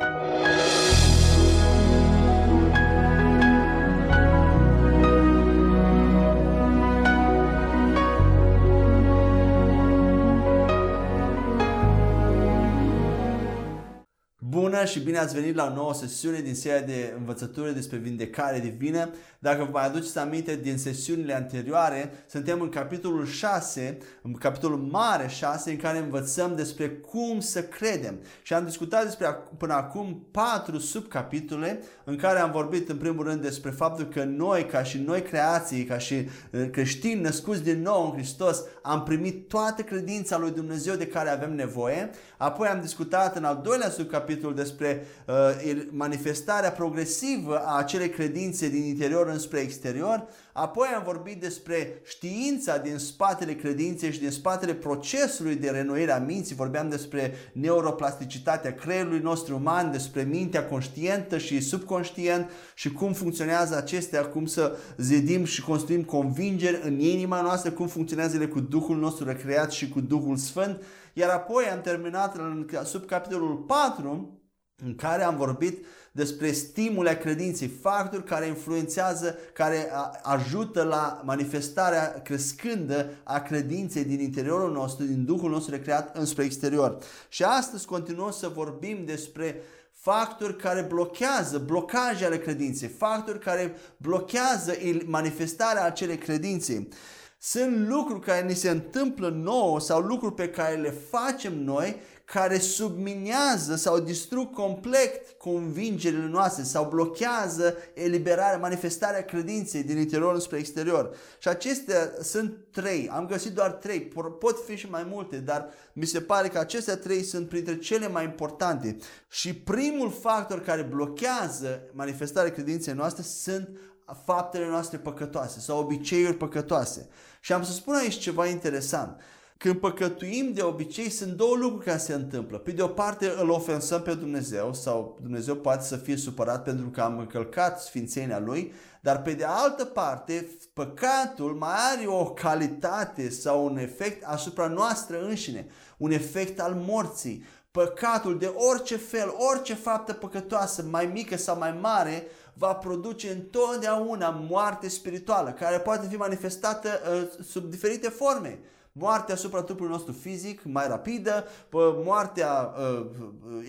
Música și bine ați venit la o nouă sesiune din seria de învățături despre vindecare divină. Dacă vă mai aduceți aminte din sesiunile anterioare, suntem în capitolul 6, în capitolul mare 6, în care învățăm despre cum să credem. Și am discutat despre până acum patru subcapitole în care am vorbit în primul rând despre faptul că noi, ca și noi creații, ca și uh, creștini născuți din nou în Hristos, am primit toată credința lui Dumnezeu de care avem nevoie. Apoi am discutat în al doilea subcapitol despre uh, manifestarea progresivă a acelei credințe din interior înspre exterior. Apoi am vorbit despre știința din spatele credinței și din spatele procesului de renoire a minții. Vorbeam despre neuroplasticitatea creierului nostru uman, despre mintea conștientă și subconștient și cum funcționează acestea, cum să zidim și construim convingeri în inima noastră, cum funcționează ele cu Duhul nostru recreat și cu Duhul Sfânt. Iar apoi am terminat în sub capitolul 4 în care am vorbit despre stimule credinței, factori care influențează, care ajută la manifestarea crescândă a credinței din interiorul nostru, din Duhul nostru recreat înspre exterior. Și astăzi continuăm să vorbim despre factori care blochează, blocaje ale credinței, factori care blochează manifestarea acelei credințe. Sunt lucruri care ni se întâmplă nouă sau lucruri pe care le facem noi care subminează sau distrug complet convingerile noastre sau blochează eliberarea, manifestarea credinței din interior spre exterior. Și acestea sunt trei. Am găsit doar trei. Pot fi și mai multe, dar mi se pare că acestea trei sunt printre cele mai importante. Și primul factor care blochează manifestarea credinței noastre sunt faptele noastre păcătoase sau obiceiuri păcătoase. Și am să spun aici ceva interesant. Când păcătuim, de obicei, sunt două lucruri care se întâmplă. Pe de o parte, îl ofensăm pe Dumnezeu sau Dumnezeu poate să fie supărat pentru că am încălcat sfințenia Lui, dar pe de altă parte, păcatul mai are o calitate sau un efect asupra noastră înșine, un efect al morții. Păcatul de orice fel, orice faptă păcătoasă, mai mică sau mai mare, va produce întotdeauna moarte spirituală, care poate fi manifestată uh, sub diferite forme moartea asupra trupului nostru fizic mai rapidă, moartea uh,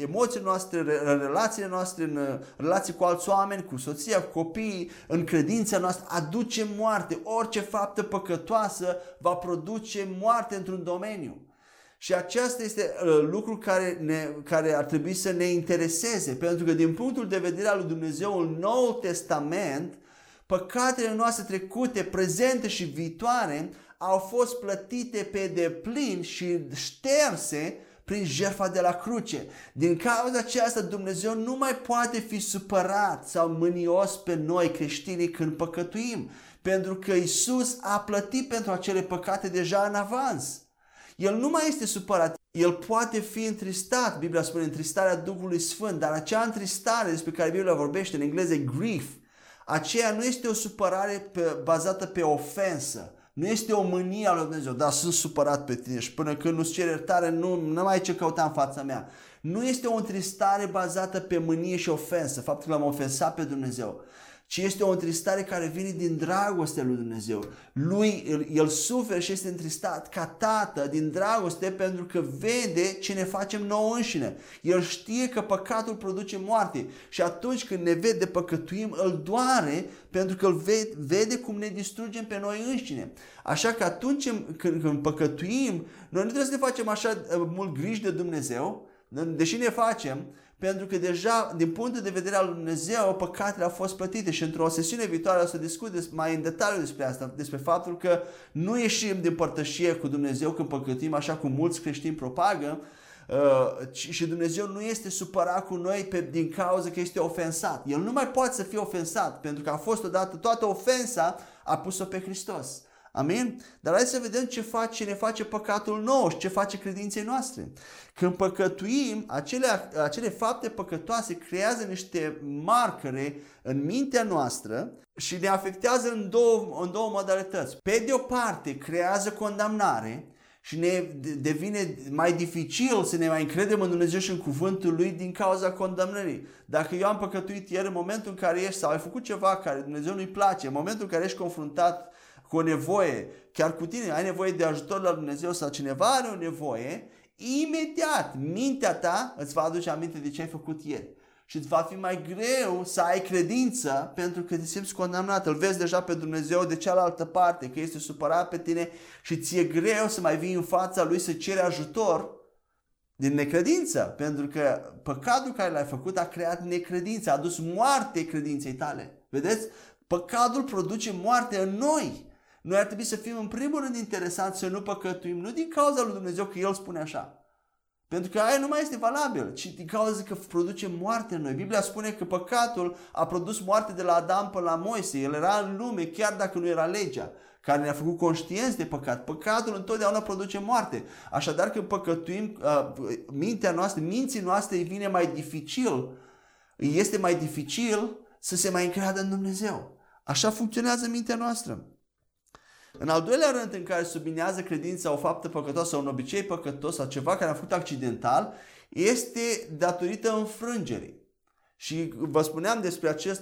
emoțiilor noastre, relațiile noastre, în uh, relații cu alți oameni, cu soția, cu copiii, în credința noastră, aduce moarte. Orice faptă păcătoasă va produce moarte într-un domeniu. Și acesta este uh, lucru care, ne, care ar trebui să ne intereseze, pentru că din punctul de vedere al lui Dumnezeu, în Noul Testament, păcatele noastre trecute, prezente și viitoare au fost plătite pe deplin și șterse prin jertfa de la cruce. Din cauza aceasta Dumnezeu nu mai poate fi supărat sau mânios pe noi creștinii când păcătuim, pentru că Isus a plătit pentru acele păcate deja în avans. El nu mai este supărat, el poate fi întristat, Biblia spune întristarea Duhului Sfânt, dar acea întristare despre care Biblia vorbește în engleză grief, aceea nu este o supărare pe, bazată pe ofensă, nu este o mânie a lui Dumnezeu, dar sunt supărat pe tine și până când nu-ți cer iertare, nu, nu mai ai ce căuta în fața mea. Nu este o întristare bazată pe mânie și ofensă, faptul că l-am ofensat pe Dumnezeu ci este o întristare care vine din dragostea lui Dumnezeu. Lui, el, el suferă și este întristat ca tată din dragoste pentru că vede ce ne facem nouă înșine. El știe că păcatul produce moarte și atunci când ne vede păcătuim, îl doare pentru că îl vede, vede cum ne distrugem pe noi înșine. Așa că atunci când, când păcătuim, noi nu trebuie să ne facem așa uh, mult griji de Dumnezeu, deși ne facem, pentru că deja, din punctul de vedere al lui Dumnezeu, păcatele au fost plătite și într-o sesiune viitoare o să discut mai în detaliu despre asta, despre faptul că nu ieșim din părtășie cu Dumnezeu când păcătim, așa cum mulți creștini propagă, Uh, și Dumnezeu nu este supărat cu noi pe, din cauza că este ofensat. El nu mai poate să fie ofensat pentru că a fost odată toată ofensa a pus-o pe Hristos. Amin? Dar hai să vedem ce face, ne face păcatul nou și ce face credinței noastre. Când păcătuim, acele, acele fapte păcătoase creează niște marcare în mintea noastră și ne afectează în două, în două modalități. Pe de o parte, creează condamnare și ne devine mai dificil să ne mai încredem în Dumnezeu și în cuvântul Lui din cauza condamnării. Dacă eu am păcătuit ieri în momentul în care ești sau ai făcut ceva care Dumnezeu nu-i place, în momentul în care ești confruntat cu o nevoie, chiar cu tine, ai nevoie de ajutor la Dumnezeu sau cineva are o nevoie, imediat mintea ta îți va aduce aminte de ce ai făcut ieri și îți va fi mai greu să ai credință pentru că te simți condamnat. Îl vezi deja pe Dumnezeu de cealaltă parte, că este supărat pe tine și ți-e greu să mai vii în fața Lui să ceri ajutor din necredință. Pentru că păcatul care l-ai făcut a creat necredință, a adus moarte credinței tale. Vedeți? Păcatul produce moarte în noi. Noi ar trebui să fim în primul rând interesanți să nu păcătuim, nu din cauza lui Dumnezeu că El spune așa, pentru că aia nu mai este valabil, ci din cauza că produce moarte în noi. Biblia spune că păcatul a produs moarte de la Adam până la Moise. El era în lume chiar dacă nu era legea care ne-a făcut conștienți de păcat. Păcatul întotdeauna produce moarte. Așadar când păcătuim, uh, mintea noastră, minții noastre îi vine mai dificil, este mai dificil să se mai încreadă în Dumnezeu. Așa funcționează mintea noastră. În al doilea rând în care sublinează credința o faptă păcătoasă sau un obicei păcătos sau ceva care a făcut accidental, este datorită înfrângerii. Și vă spuneam despre acest,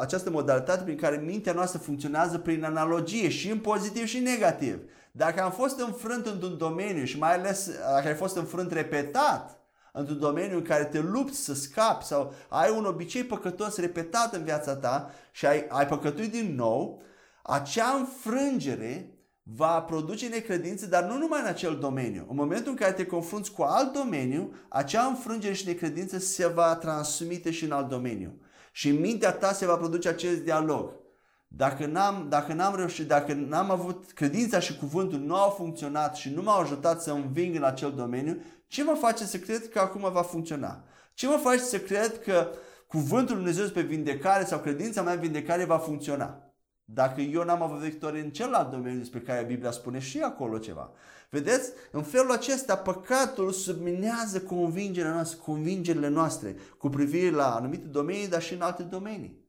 această modalitate prin care mintea noastră funcționează prin analogie și în pozitiv și în negativ. Dacă am fost înfrânt într-un domeniu și mai ales dacă ai fost înfrânt repetat într-un domeniu în care te lupți să scapi sau ai un obicei păcătos repetat în viața ta și ai, ai păcătuit din nou, acea înfrângere va produce necredință, dar nu numai în acel domeniu. În momentul în care te confrunți cu alt domeniu, acea înfrângere și necredință se va transmite și în alt domeniu. Și în mintea ta se va produce acest dialog. Dacă n-am, dacă n-am reușit, dacă n-am avut credința și cuvântul, nu au funcționat și nu m-au ajutat să înving în acel domeniu, ce mă face să cred că acum va funcționa? Ce mă face să cred că cuvântul Lui Dumnezeu pe vindecare sau credința mea în vindecare va funcționa? Dacă eu n-am avut victorie în celălalt domeniu despre care Biblia spune și acolo ceva. Vedeți? În felul acesta, păcatul subminează convingerile noastre, convingerile noastre cu privire la anumite domenii, dar și în alte domenii.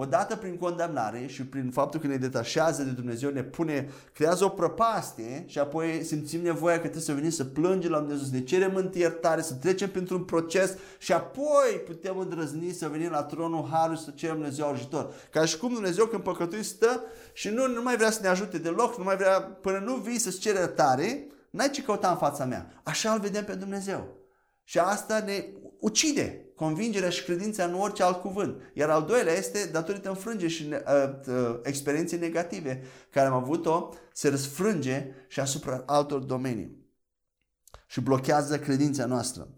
Odată prin condamnare și prin faptul că ne detașează de Dumnezeu, ne pune, creează o prăpastie și apoi simțim nevoia că trebuie să venim să plângem la Dumnezeu, să ne cerem iertare, să trecem printr-un proces și apoi putem îndrăzni să venim la tronul Harului să cerem Dumnezeu ajutor. Ca și cum Dumnezeu când păcătui stă și nu, nu mai vrea să ne ajute deloc, nu mai vrea, până nu vii să-ți cere iertare, n-ai ce căuta în fața mea. Așa îl vedem pe Dumnezeu. Și asta ne ucide convingerea și credința în orice alt cuvânt. Iar al doilea este datorită înfrângerii și uh, uh, experienței negative care am avut-o, se răsfrânge și asupra altor domenii și blochează credința noastră.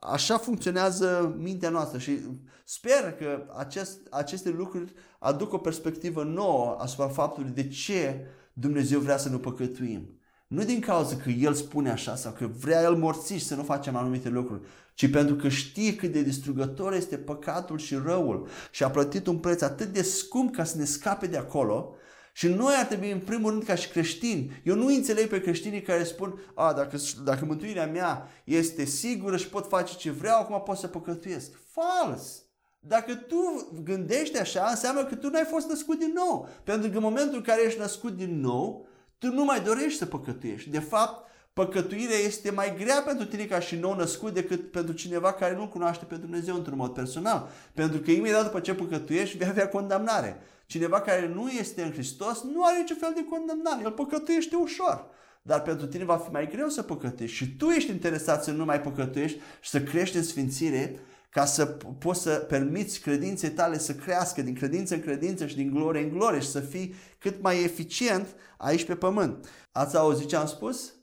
Așa funcționează mintea noastră și sper că acest, aceste lucruri aduc o perspectivă nouă asupra faptului de ce Dumnezeu vrea să nu păcătuim. Nu din cauza că El spune așa sau că vrea El morțiși să nu facem anumite lucruri, ci pentru că știe cât de distrugător este păcatul și răul și a plătit un preț atât de scump ca să ne scape de acolo și noi ar trebui în primul rând ca și creștini. Eu nu înțeleg pe creștinii care spun, a, dacă, dacă mântuirea mea este sigură și pot face ce vreau, acum pot să păcătuiesc. Fals! Dacă tu gândești așa, înseamnă că tu n-ai fost născut din nou. Pentru că în momentul în care ești născut din nou, tu nu mai dorești să păcătuiești. De fapt, păcătuirea este mai grea pentru tine ca și nou născut decât pentru cineva care nu cunoaște pe Dumnezeu într-un mod personal. Pentru că imediat după ce păcătuiești, vei avea condamnare. Cineva care nu este în Hristos nu are niciun fel de condamnare. El păcătuiește ușor. Dar pentru tine va fi mai greu să păcătuiești și tu ești interesat să nu mai păcătuiești și să crești în sfințire ca să poți să permiți credinței tale să crească din credință în credință și din glorie în glorie și să fii cât mai eficient aici pe pământ. Ați auzit ce am spus?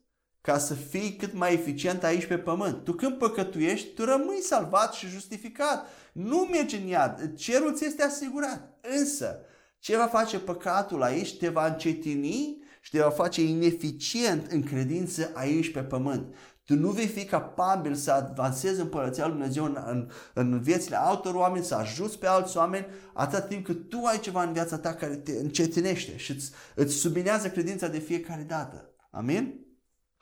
Ca să fii cât mai eficient aici pe pământ. Tu când păcătuiești, tu rămâi salvat și justificat. Nu mergi în iad. Cerul ți este asigurat. Însă, ce va face păcatul aici? Te va încetini și te va face ineficient în credință aici pe pământ. Tu nu vei fi capabil să avansezi împărăția lui Dumnezeu în, în, în viețile altor oameni, să ajuți pe alți oameni, atât timp cât tu ai ceva în viața ta care te încetinește și îți, îți subinează credința de fiecare dată. Amin?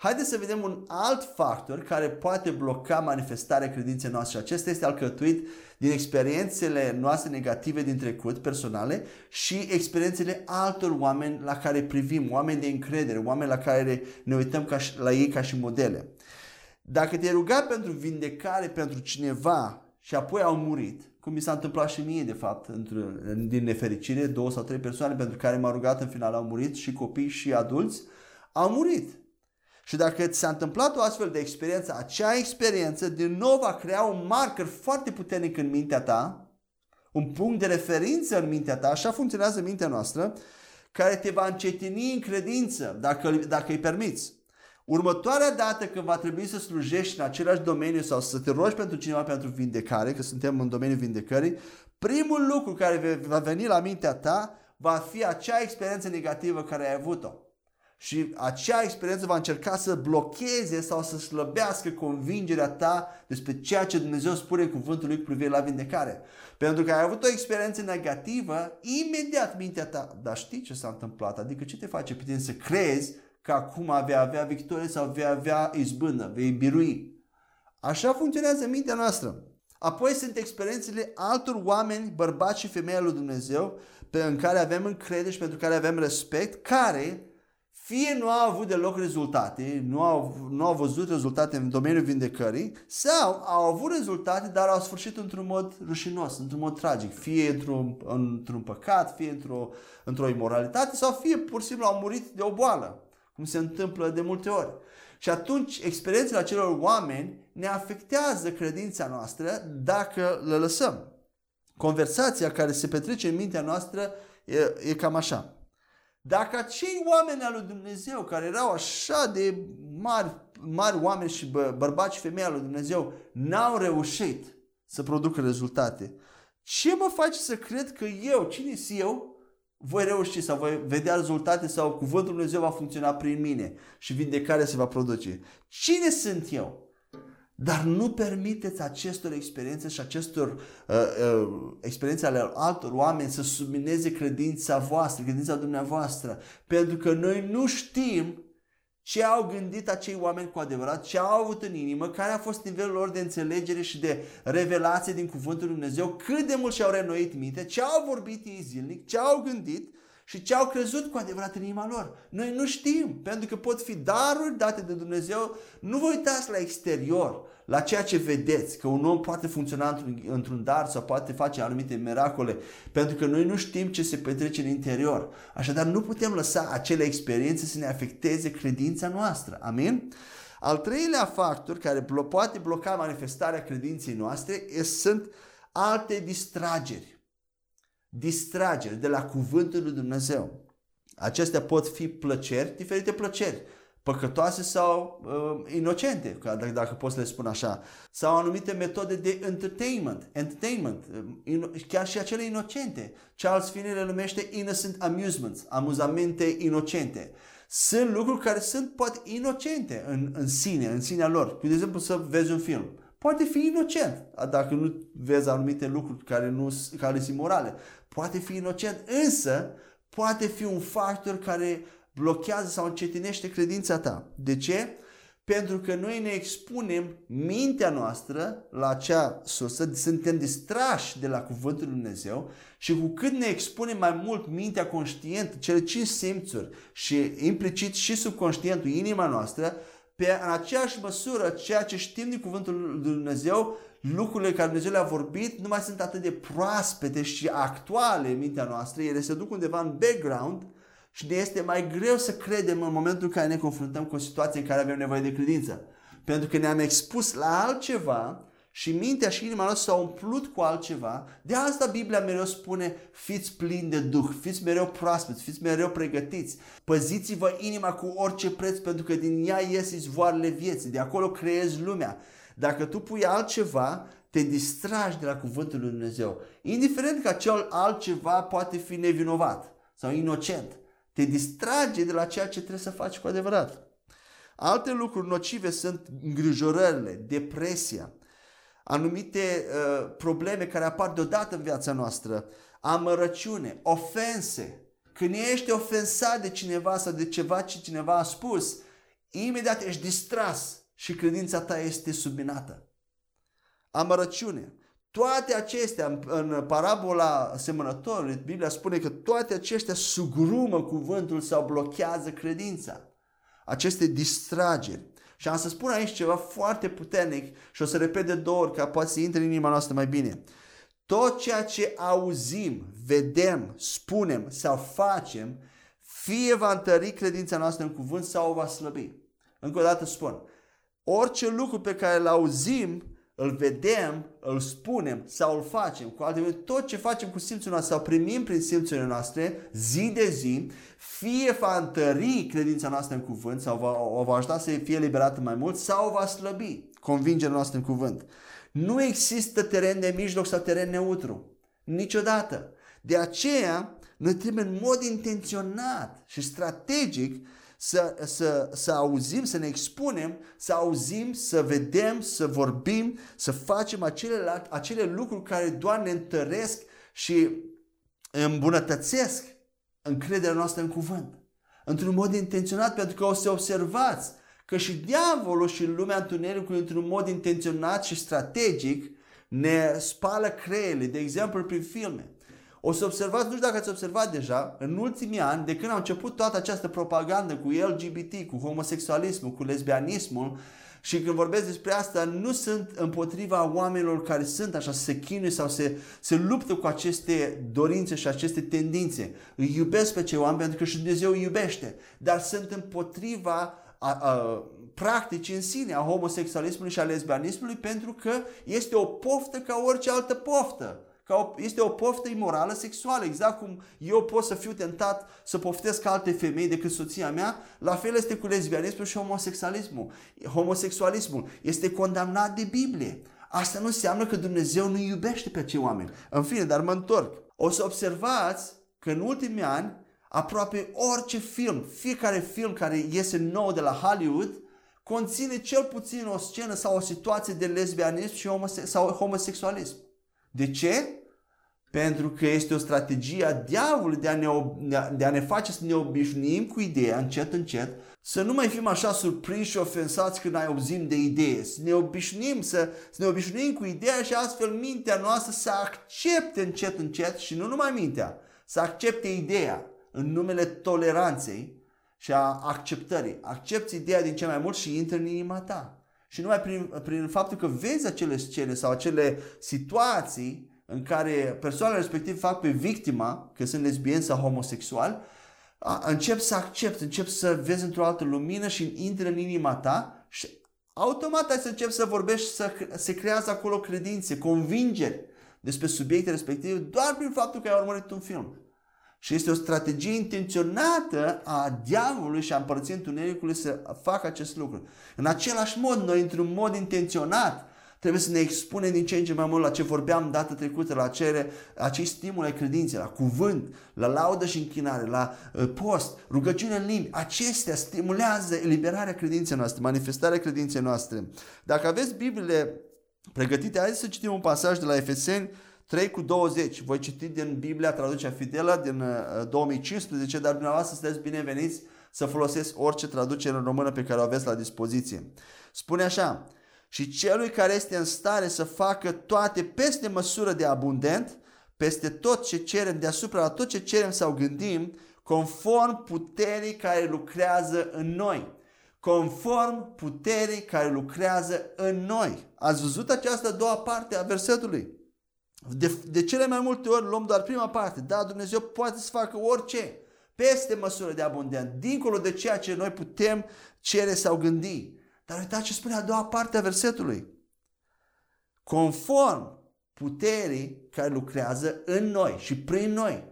Haideți să vedem un alt factor care poate bloca manifestarea credinței noastre și acesta este alcătuit din experiențele noastre negative din trecut, personale, și experiențele altor oameni la care privim, oameni de încredere, oameni la care ne uităm ca și, la ei ca și modele. Dacă te-ai rugat pentru vindecare pentru cineva și apoi au murit, cum mi s-a întâmplat și mie, de fapt, din nefericire, două sau trei persoane pentru care m-a rugat în final au murit, și copii și adulți, au murit. Și dacă ți s-a întâmplat o astfel de experiență, acea experiență din nou va crea un marker foarte puternic în mintea ta, un punct de referință în mintea ta, așa funcționează mintea noastră, care te va încetini în credință, dacă, dacă îi permiți. Următoarea dată când va trebui să slujești în același domeniu sau să te rogi pentru cineva pentru vindecare, că suntem în domeniul vindecării, primul lucru care va veni la mintea ta va fi acea experiență negativă care ai avut-o. Și acea experiență va încerca să blocheze sau să slăbească convingerea ta despre ceea ce Dumnezeu spune în cuvântul lui cu privire la vindecare. Pentru că ai avut o experiență negativă, imediat mintea ta, dar știi ce s-a întâmplat? Adică ce te face pe tine să crezi că acum vei avea victorie sau vei avea izbândă, vei birui. Așa funcționează mintea noastră. Apoi sunt experiențele altor oameni, bărbați și femei al lui Dumnezeu, pe în care avem încredere și pentru care avem respect, care fie nu au avut deloc rezultate, nu au, nu au văzut rezultate în domeniul vindecării, sau au avut rezultate, dar au sfârșit într-un mod rușinos, într-un mod tragic, fie într-un, într-un păcat, fie într-o, într-o imoralitate, sau fie pur și simplu au murit de o boală, cum se întâmplă de multe ori. Și atunci experiențele acelor oameni ne afectează credința noastră dacă le lăsăm. Conversația care se petrece în mintea noastră e, e cam așa. Dacă acei oameni al lui Dumnezeu, care erau așa de mari, mari oameni și bă, bărbați și femei al lui Dumnezeu, n-au reușit să producă rezultate, ce mă face să cred că eu, cine sunt eu, voi reuși sau voi vedea rezultate sau cuvântul Dumnezeu va funcționa prin mine și vindecarea se va produce. Cine sunt eu? Dar nu permiteți acestor experiențe și acestor uh, uh, experiențe ale altor oameni să submineze credința voastră, credința dumneavoastră. Pentru că noi nu știm ce au gândit acei oameni cu adevărat, ce au avut în inimă, care a fost nivelul lor de înțelegere și de revelație din Cuvântul Lui Dumnezeu, cât de mult și-au renoit minte, ce au vorbit ei zilnic, ce au gândit și ce au crezut cu adevărat în inima lor. Noi nu știm, pentru că pot fi daruri date de Dumnezeu. Nu vă uitați la exterior, la ceea ce vedeți, că un om poate funcționa într-un, într-un dar sau poate face anumite miracole, pentru că noi nu știm ce se petrece în interior. Așadar, nu putem lăsa acele experiențe să ne afecteze credința noastră. Amin? Al treilea factor care poate bloca manifestarea credinței noastre sunt alte distrageri distrageri de la cuvântul lui Dumnezeu. Acestea pot fi plăceri, diferite plăceri, păcătoase sau uh, inocente, dacă, dacă pot să le spun așa, sau anumite metode de entertainment, entertainment uh, chiar și acele inocente. Charles Finney le numește innocent amusements, amuzamente inocente. Sunt lucruri care sunt poate inocente în, în sine, în sinea lor. De exemplu, să vezi un film poate fi inocent, dacă nu vezi anumite lucruri care, nu, care sunt morale. Poate fi inocent, însă poate fi un factor care blochează sau încetinește credința ta. De ce? Pentru că noi ne expunem mintea noastră la acea sursă, suntem distrași de la Cuvântul Lui Dumnezeu și cu cât ne expunem mai mult mintea conștientă, cele cinci simțuri și implicit și subconștientul, inima noastră, pe în aceeași măsură ceea ce știm din Cuvântul lui Dumnezeu, lucrurile care Dumnezeu le-a vorbit nu mai sunt atât de proaspete și actuale în mintea noastră, ele se duc undeva în background și ne este mai greu să credem în momentul în care ne confruntăm cu o situație în care avem nevoie de credință. Pentru că ne-am expus la altceva și mintea și inima noastră s-au umplut cu altceva. De asta Biblia mereu spune, fiți plini de Duh, fiți mereu proaspeți, fiți mereu pregătiți. Păziți-vă inima cu orice preț pentru că din ea ies izvoarele vieții, de acolo creezi lumea. Dacă tu pui altceva, te distragi de la cuvântul lui Dumnezeu. Indiferent că acel altceva poate fi nevinovat sau inocent. Te distrage de la ceea ce trebuie să faci cu adevărat. Alte lucruri nocive sunt îngrijorările, depresia, anumite uh, probleme care apar deodată în viața noastră, amărăciune, ofense. Când ești ofensat de cineva sau de ceva ce cineva a spus, imediat ești distras și credința ta este subminată. Amărăciune. Toate acestea, în, în parabola semănătorului, Biblia spune că toate acestea sugrumă cuvântul sau blochează credința. Aceste distrageri. Și am să spun aici ceva foarte puternic și o să repet de două ori ca poate să intre în inima noastră mai bine. Tot ceea ce auzim, vedem, spunem sau facem, fie va întări credința noastră în cuvânt sau o va slăbi. Încă o dată spun, orice lucru pe care îl auzim, îl vedem, îl spunem sau îl facem, cu alte tot ce facem cu simțul nostru sau primim prin simțurile noastre, zi de zi, fie va întări credința noastră în cuvânt sau va, o va ajuta să fie liberată mai mult sau o va slăbi convingerea noastră în cuvânt. Nu există teren de mijloc sau teren neutru. Niciodată. De aceea, noi trebuie în mod intenționat și strategic să, să, să auzim, să ne expunem, să auzim, să vedem, să vorbim, să facem acele, acele lucruri care doar ne întăresc și îmbunătățesc încrederea noastră în cuvânt. Într-un mod intenționat, pentru că o să observați că și diavolul și lumea întunericului, într-un mod intenționat și strategic, ne spală creierile, de exemplu prin filme. O să observați, nu știu dacă ați observat deja, în ultimii ani, de când a început toată această propagandă cu LGBT, cu homosexualismul, cu lesbianismul, și când vorbesc despre asta, nu sunt împotriva oamenilor care sunt așa, se chinuie sau se, se luptă cu aceste dorințe și aceste tendințe. Îi iubesc pe cei oameni pentru că și Dumnezeu îi iubește, dar sunt împotriva a, a, practici în sine a homosexualismului și a lesbianismului pentru că este o poftă ca orice altă poftă. Ca o, este o poftă imorală sexuală, exact cum eu pot să fiu tentat să poftesc alte femei decât soția mea, la fel este cu lesbianismul și homosexualismul. Homosexualismul este condamnat de Biblie. Asta nu înseamnă că Dumnezeu nu iubește pe acei oameni. În fine, dar mă întorc. O să observați că în ultimii ani, aproape orice film, fiecare film care iese nou de la Hollywood, conține cel puțin o scenă sau o situație de lesbianism și homose- sau homosexualism. De ce? Pentru că este o strategie a diavolului de a, ne, de a ne face să ne obișnuim cu ideea încet, încet, să nu mai fim așa surprinși și ofensați când ai auzim de idee, să ne obișnuim, să, să ne obișnuim cu ideea și astfel mintea noastră să accepte încet, încet și nu numai mintea, să accepte ideea în numele toleranței și a acceptării. Accepti ideea din ce mai mult și intră în inima ta. Și numai prin, prin faptul că vezi acele scene sau acele situații în care persoanele respectiv fac pe victima, că sunt lesbieni sau homosexuali, încep să accepti, încep să vezi într-o altă lumină și intră în inima ta și automat ai să începi să vorbești și să se creează acolo credințe, convingeri despre subiecte respective doar prin faptul că ai urmărit un film. Și este o strategie intenționată a diavolului și a împărăției întunericului să facă acest lucru. În același mod, noi, într-un mod intenționat, Trebuie să ne expunem din ce în ce mai mult la ce vorbeam data trecută, la cere, acei stimule credinței, la cuvânt, la laudă și închinare, la uh, post, rugăciune în limbi. Acestea stimulează eliberarea credinței noastre, manifestarea credinței noastre. Dacă aveți Bibliile pregătite, haideți să citim un pasaj de la Efeseni 3 cu 20. Voi citi din Biblia traducerea fidelă din 2015, uh, dar dumneavoastră sunteți bineveniți să folosesc orice traducere în română pe care o aveți la dispoziție. Spune așa, și celui care este în stare să facă toate peste măsură de abundent, peste tot ce cerem, deasupra la tot ce cerem sau gândim, conform puterii care lucrează în noi. Conform puterii care lucrează în noi. Ați văzut această a doua parte a versetului? De, de cele mai multe ori luăm doar prima parte. Da, Dumnezeu poate să facă orice, peste măsură de abundent, dincolo de ceea ce noi putem cere sau gândi. Dar uitați ce spune a doua parte a versetului. Conform puterii care lucrează în noi și prin noi.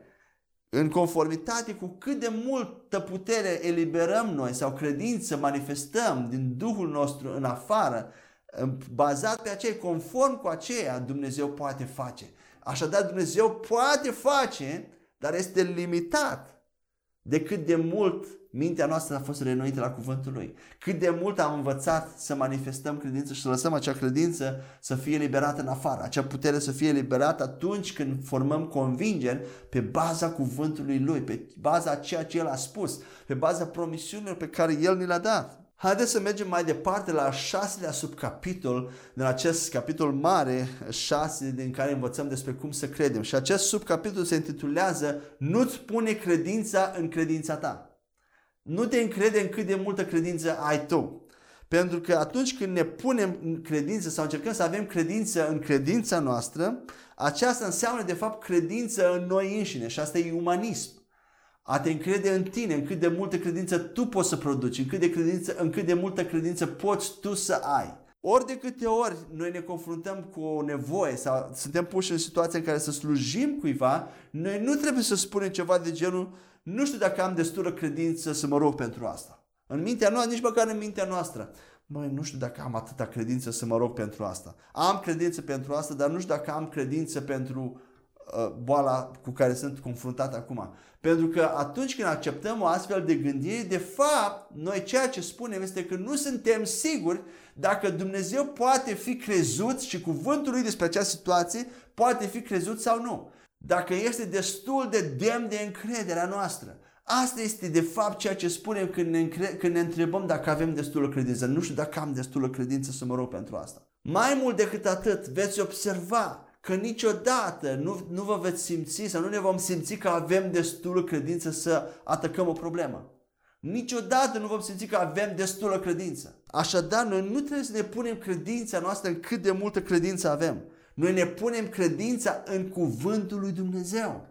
În conformitate cu cât de multă putere eliberăm noi sau credință manifestăm din Duhul nostru în afară, bazat pe aceea, conform cu aceea, Dumnezeu poate face. Așadar, Dumnezeu poate face, dar este limitat de cât de mult mintea noastră a fost renoită la cuvântul Lui. Cât de mult am învățat să manifestăm credință și să lăsăm acea credință să fie liberată în afară. Acea putere să fie liberată atunci când formăm convingeri pe baza cuvântului Lui, pe baza ceea ce El a spus, pe baza promisiunilor pe care El ni le-a dat. Haideți să mergem mai departe la al șaselea subcapitol din acest capitol mare, șase, din care învățăm despre cum să credem. Și acest subcapitol se intitulează Nu-ți pune credința în credința ta. Nu te încrede în cât de multă credință ai tu. Pentru că atunci când ne punem în credință sau încercăm să avem credință în credința noastră, aceasta înseamnă de fapt credință în noi înșine și asta e umanism. A te încrede în tine, în cât de multă credință tu poți să produci, în cât de, credință, în cât de multă credință poți tu să ai. Ori de câte ori noi ne confruntăm cu o nevoie sau suntem puși în situația în care să slujim cuiva, noi nu trebuie să spunem ceva de genul nu știu dacă am destulă credință să mă rog pentru asta. În mintea noastră, nici măcar în mintea noastră. Măi, nu știu dacă am atâta credință să mă rog pentru asta. Am credință pentru asta, dar nu știu dacă am credință pentru uh, boala cu care sunt confruntat acum. Pentru că atunci când acceptăm o astfel de gândire, de fapt, noi ceea ce spunem este că nu suntem siguri dacă Dumnezeu poate fi crezut și cuvântul lui despre această situație poate fi crezut sau nu. Dacă este destul de demn de încrederea noastră. Asta este de fapt ceea ce spunem când ne, încre- când ne întrebăm dacă avem destulă credință. Nu știu dacă am destulă credință să mă rog pentru asta. Mai mult decât atât, veți observa că niciodată nu, nu vă veți simți sau nu ne vom simți că avem destulă credință să atacăm o problemă. Niciodată nu vom simți că avem destulă credință. Așadar, noi nu trebuie să ne punem credința noastră în cât de multă credință avem. Noi ne punem credința în cuvântul lui Dumnezeu.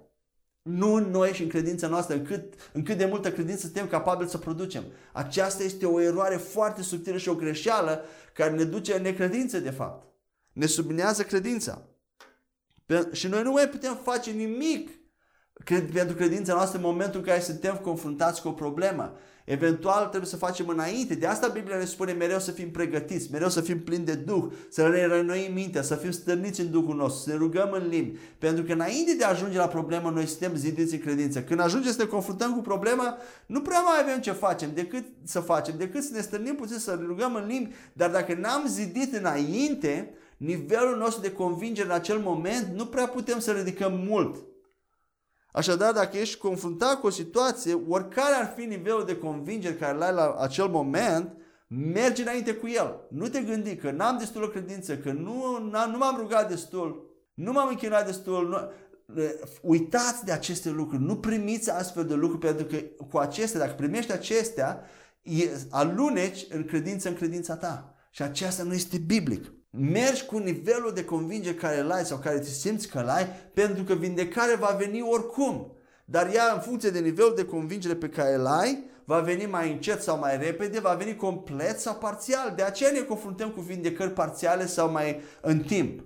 Nu în noi și în credința noastră, în cât, în cât de multă credință suntem capabili să producem. Aceasta este o eroare foarte subtilă și o greșeală care ne duce în necredință, de fapt. Ne subminează credința. Și noi nu mai putem face nimic pentru credința noastră în momentul în care suntem confruntați cu o problemă. Eventual trebuie să facem înainte. De asta Biblia ne spune mereu să fim pregătiți, mereu să fim plini de Duh, să ne rănoim mintea, să fim stârniți în Duhul nostru, să ne rugăm în limbi. Pentru că înainte de a ajunge la problemă, noi suntem zidiți în credință. Când ajungem să ne confruntăm cu problema, nu prea mai avem ce facem, decât să facem, decât să ne stârnim puțin, să ne rugăm în limbi. Dar dacă n-am zidit înainte, nivelul nostru de convingere în acel moment, nu prea putem să ridicăm mult. Așadar, dacă ești confruntat cu o situație, oricare ar fi nivelul de convingere care l-ai la acel moment, mergi înainte cu el. Nu te gândi că n-am destulă credință, că nu, nu m-am rugat destul, nu m-am închinat destul. Nu... Uitați de aceste lucruri, nu primiți astfel de lucruri, pentru că cu acestea, dacă primești acestea, aluneci în credință în credința ta. Și aceasta nu este biblic mergi cu nivelul de convingere care îl ai sau care te simți că îl ai, pentru că vindecarea va veni oricum. Dar ea, în funcție de nivelul de convingere pe care îl ai, va veni mai încet sau mai repede, va veni complet sau parțial. De aceea ne confruntăm cu vindecări parțiale sau mai în timp.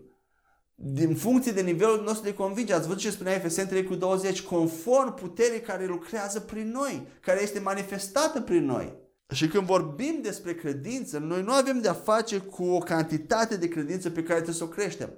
Din funcție de nivelul nostru de convingere, ați văzut ce spunea Efeseni 3 cu 20, conform puterii care lucrează prin noi, care este manifestată prin noi. Și când vorbim despre credință, noi nu avem de-a face cu o cantitate de credință pe care trebuie să o creștem.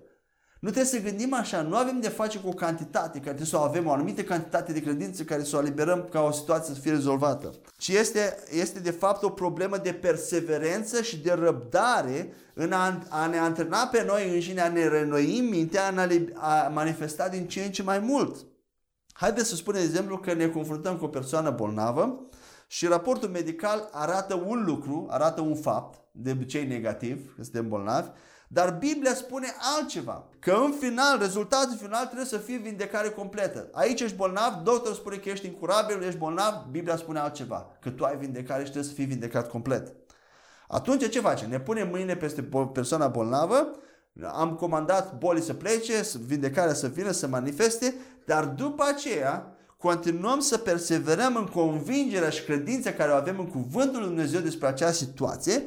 Nu trebuie să gândim așa, nu avem de face cu o cantitate care trebuie să o avem, o anumită cantitate de credință care să o eliberăm ca o situație să fie rezolvată. Ci este, este de fapt o problemă de perseverență și de răbdare în a, a ne antrena pe noi înșine, a ne renoi mintea, a, ne, a manifesta din ce în ce mai mult. Haideți să spunem, de exemplu, că ne confruntăm cu o persoană bolnavă și raportul medical arată un lucru, arată un fapt, de obicei negativ, că suntem bolnavi, dar Biblia spune altceva. Că în final, rezultatul final trebuie să fie vindecare completă. Aici ești bolnav, doctorul spune că ești incurabil, ești bolnav, Biblia spune altceva. Că tu ai vindecare și trebuie să fii vindecat complet. Atunci ce facem? Ne punem mâine peste persoana bolnavă, am comandat bolii să plece, vindecarea să vină, să manifeste, dar după aceea continuăm să perseverăm în convingerea și credința care o avem în Cuvântul Lui Dumnezeu despre această situație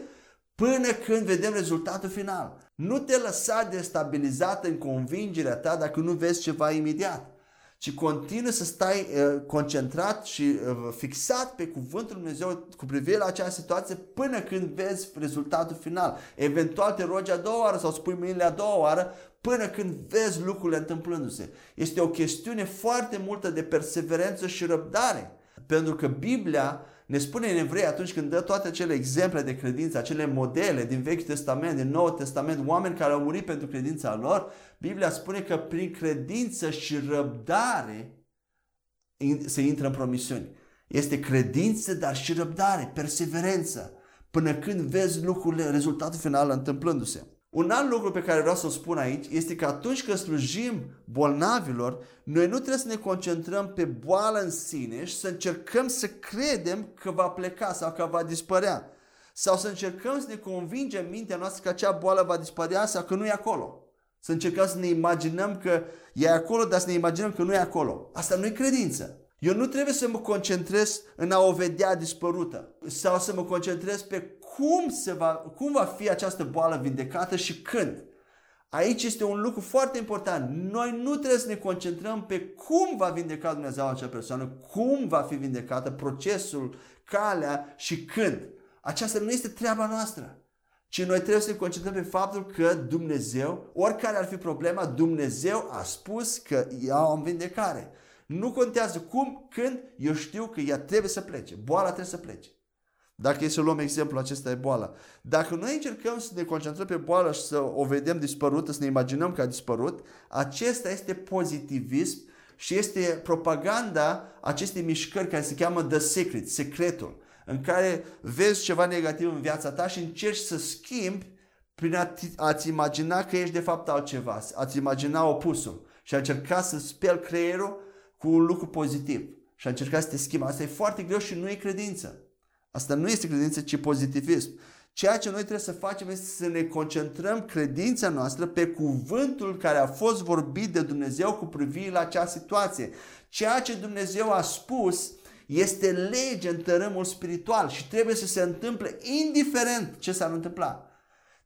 până când vedem rezultatul final. Nu te lăsa destabilizat în convingerea ta dacă nu vezi ceva imediat ci continuă să stai uh, concentrat și uh, fixat pe cuvântul Lui Dumnezeu cu privire la acea situație până când vezi rezultatul final. Eventual te rogi a doua oară sau spui mâinile a doua oară până când vezi lucrurile întâmplându-se. Este o chestiune foarte multă de perseverență și răbdare. Pentru că Biblia ne spune în evrei atunci când dă toate acele exemple de credință, acele modele din Vechiul Testament, din Noul Testament, oameni care au murit pentru credința lor, Biblia spune că prin credință și răbdare se intră în promisiuni. Este credință, dar și răbdare, perseverență. până când vezi lucrurile, rezultatul final întâmplându-se. Un alt lucru pe care vreau să-l spun aici este că atunci când slujim bolnavilor, noi nu trebuie să ne concentrăm pe boală în sine și să încercăm să credem că va pleca sau că va dispărea. Sau să încercăm să ne convingem mintea noastră că acea boală va dispărea sau că nu e acolo. Să încercăm să ne imaginăm că e acolo, dar să ne imaginăm că nu e acolo. Asta nu e credință. Eu nu trebuie să mă concentrez în a o vedea dispărută sau să mă concentrez pe cum, se va, cum va fi această boală vindecată și când. Aici este un lucru foarte important. Noi nu trebuie să ne concentrăm pe cum va vindeca Dumnezeu acea persoană, cum va fi vindecată, procesul, calea și când. Aceasta nu este treaba noastră. Ci noi trebuie să ne concentrăm pe faptul că Dumnezeu, oricare ar fi problema, Dumnezeu a spus că ea o vindecare. Nu contează cum, când, eu știu că ea trebuie să plece. Boala trebuie să plece. Dacă e să luăm exemplu, acesta e boala. Dacă noi încercăm să ne concentrăm pe boală și să o vedem dispărută, să ne imaginăm că a dispărut, acesta este pozitivism și este propaganda acestei mișcări care se cheamă The Secret, secretul, în care vezi ceva negativ în viața ta și încerci să schimbi prin a-ți imagina că ești de fapt altceva, a-ți imagina opusul și a încerca să speli creierul cu un lucru pozitiv și a încerca să te schimbi. Asta e foarte greu și nu e credință. Asta nu este credință, ci pozitivism. Ceea ce noi trebuie să facem este să ne concentrăm credința noastră pe cuvântul care a fost vorbit de Dumnezeu cu privire la acea situație. Ceea ce Dumnezeu a spus este lege în tărâmul spiritual și trebuie să se întâmple indiferent ce s-ar întâmpla.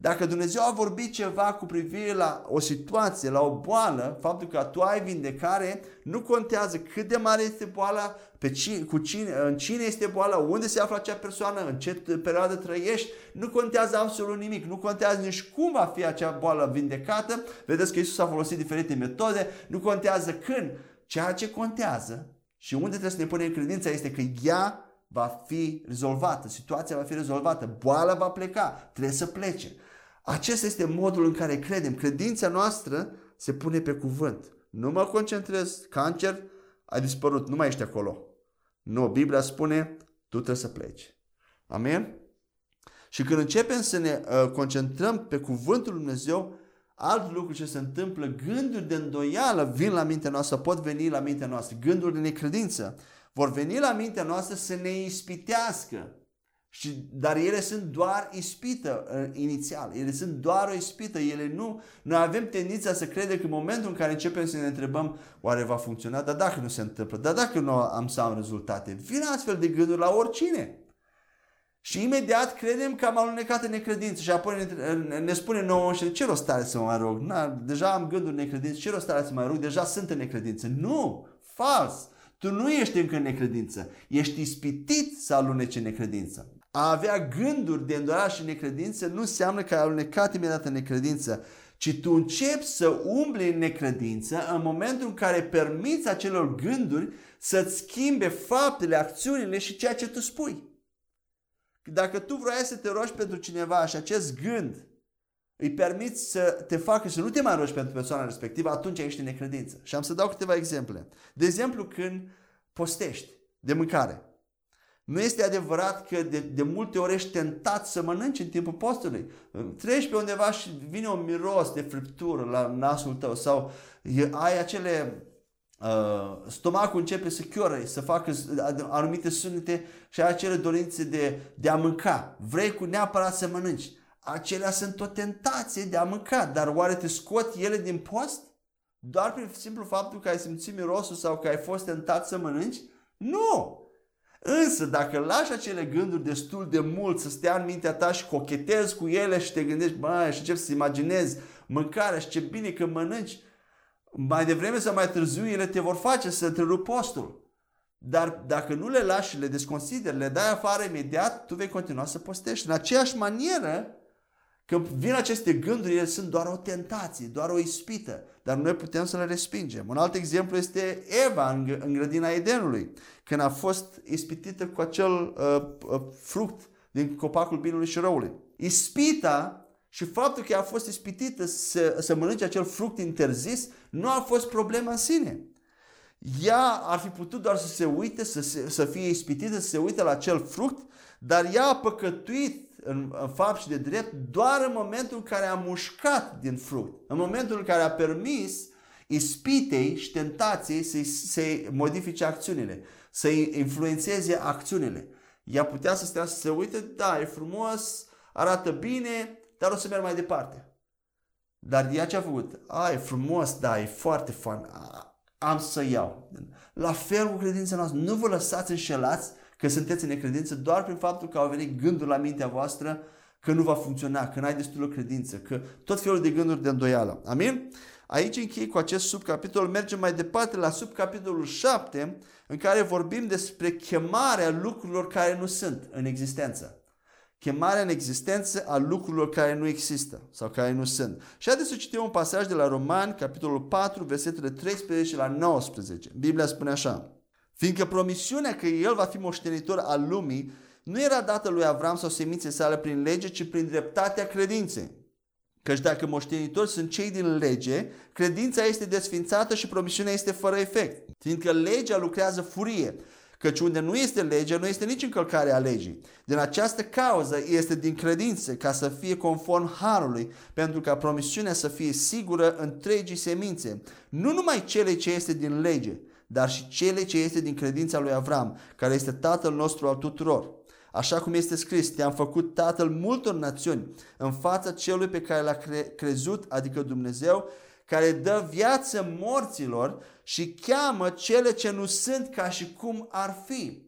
Dacă Dumnezeu a vorbit ceva cu privire la o situație, la o boală, faptul că tu ai vindecare, nu contează cât de mare este boala, pe cine, cu cine, în cine este boala, unde se află acea persoană, în ce perioadă trăiești, nu contează absolut nimic, nu contează nici cum va fi acea boală vindecată. Vedeți că Isus a folosit diferite metode, nu contează când. Ceea ce contează și unde trebuie să ne punem credința este că ea va fi rezolvată, situația va fi rezolvată, boala va pleca, trebuie să plece. Acesta este modul în care credem. Credința noastră se pune pe cuvânt. Nu mă concentrez, cancer, a dispărut, nu mai ești acolo. Nu, Biblia spune, tu trebuie să pleci. Amen? Și când începem să ne uh, concentrăm pe cuvântul Lui Dumnezeu, alt lucru ce se întâmplă, gânduri de îndoială vin la mintea noastră, pot veni la mintea noastră, gânduri de necredință, vor veni la mintea noastră să ne ispitească. Și, dar ele sunt doar ispită uh, inițial. Ele sunt doar o ispită. Ele nu... Noi avem tendința să credem că în momentul în care începem să ne întrebăm oare va funcționa, dar dacă nu se întâmplă, dar dacă nu am să am rezultate, vin astfel de gânduri la oricine. Și imediat credem că am alunecat în necredință și apoi ne, ne spune nouă și ce rost are să mă mai rog? Na, deja am gânduri necredință, ce rost are să mă mai rog? Deja sunt în necredință. Nu! Fals! Tu nu ești încă în necredință. Ești ispitit să aluneci în necredință. A avea gânduri de îndoială și necredință nu înseamnă că ai alunecat imediat în necredință, ci tu începi să umbli în necredință în momentul în care permiți acelor gânduri să-ți schimbe faptele, acțiunile și ceea ce tu spui. Dacă tu vrei să te rogi pentru cineva și acest gând îi permiți să te facă să nu te mai rogi pentru persoana respectivă, atunci ești în necredință. Și am să dau câteva exemple. De exemplu, când postești de mâncare. Nu este adevărat că de, de multe ori ești tentat să mănânci în timpul postului. Treci pe undeva și vine un miros de friptură la nasul tău sau ai acele Uh, stomacul începe să chiore, să facă anumite sunete și ai acele dorințe de, de a mânca. Vrei cu neapărat să mănânci. Acelea sunt o tentație de a mânca, dar oare te scot ele din post? Doar prin simplu faptul că ai simțit mirosul sau că ai fost tentat să mănânci? Nu! Însă dacă lași acele gânduri destul de mult să stea în mintea ta și cochetezi cu ele și te gândești, bă, și începi să imaginezi mâncarea și ce bine că mănânci, mai devreme sau mai târziu ele te vor face să întrerupi postul. Dar dacă nu le lași și le desconsideri, le dai afară imediat, tu vei continua să postești. În aceeași manieră, când vin aceste gânduri, ele sunt doar o tentație, doar o ispită, dar noi putem să le respingem. Un alt exemplu este Eva în, în grădina Edenului, când a fost ispitită cu acel uh, uh, fruct din copacul binului și răului. Ispita și faptul că a fost ispitită să, să mănânce acel fruct interzis nu a fost problema în sine. Ea ar fi putut doar să se uite, să, se, să fie ispitită, să se uite la acel fruct, dar ea a păcătuit în, în fapt și de drept doar în momentul în care a mușcat din fruct, în momentul în care a permis ispitei și tentației să-i, să modifice acțiunile, să-i influențeze acțiunile. Ea putea să stea să se uite, da, e frumos, arată bine, dar o să merg mai departe. Dar ea ce a făcut? A, e frumos, da, e foarte fun, am să iau. La fel cu credința noastră, nu vă lăsați înșelați că sunteți în necredință doar prin faptul că au venit gânduri la mintea voastră că nu va funcționa, că n-ai destulă credință, că tot felul de gânduri de îndoială. Amin? Aici închei cu acest subcapitol, mergem mai departe la subcapitolul 7, în care vorbim despre chemarea lucrurilor care nu sunt în existență. Chemarea în existență a lucrurilor care nu există sau care nu sunt. Și haideți să citim un pasaj de la Romani, capitolul 4, versetele 13 la 19. Biblia spune așa. Fiindcă promisiunea că el va fi moștenitor al lumii nu era dată lui Avram sau seminței sale prin lege, ci prin dreptatea credinței. Căci dacă moștenitori sunt cei din lege, credința este desfințată și promisiunea este fără efect. Fiindcă legea lucrează furie, căci unde nu este lege, nu este nici încălcare a legii. Din această cauză este din credință ca să fie conform harului, pentru ca promisiunea să fie sigură întregii semințe, nu numai cele ce este din lege, dar și cele ce este din credința lui Avram, care este tatăl nostru al tuturor. Așa cum este scris, te-am făcut tatăl multor națiuni în fața celui pe care l-a cre- crezut, adică Dumnezeu, care dă viață morților și cheamă cele ce nu sunt ca și cum ar fi.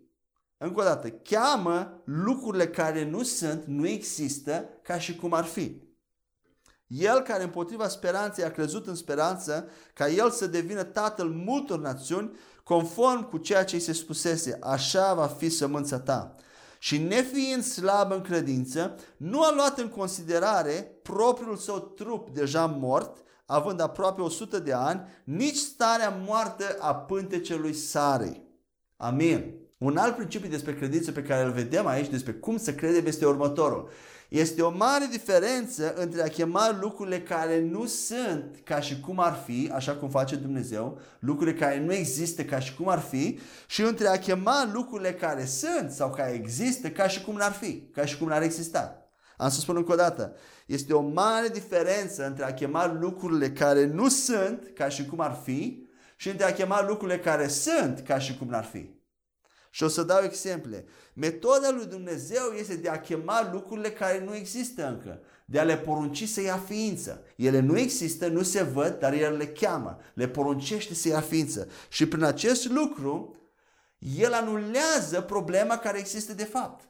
Încă o dată, cheamă lucrurile care nu sunt, nu există, ca și cum ar fi. El care împotriva speranței a crezut în speranță ca el să devină tatăl multor națiuni, conform cu ceea ce îi se spusese, așa va fi sămânța ta. Și nefiind slab în credință, nu a luat în considerare propriul său trup deja mort, având aproape 100 de ani, nici starea moartă a pântecelui Sarei. Amin. Un alt principiu despre credință pe care îl vedem aici, despre cum să credem, este următorul. Este o mare diferență între a chema lucrurile care nu sunt ca și cum ar fi, așa cum face Dumnezeu, lucrurile care nu există ca și cum ar fi, și între a chema lucrurile care sunt sau care există ca și cum n-ar fi, ca și cum n-ar exista. Am să spun încă o dată, este o mare diferență între a chema lucrurile care nu sunt ca și cum ar fi și între a chema lucrurile care sunt ca și cum n-ar fi. Și o să dau exemple. Metoda lui Dumnezeu este de a chema lucrurile care nu există încă, de a le porunci să ia ființă. Ele nu există, nu se văd, dar El le cheamă, le poruncește să ia ființă. Și prin acest lucru, El anulează problema care există de fapt.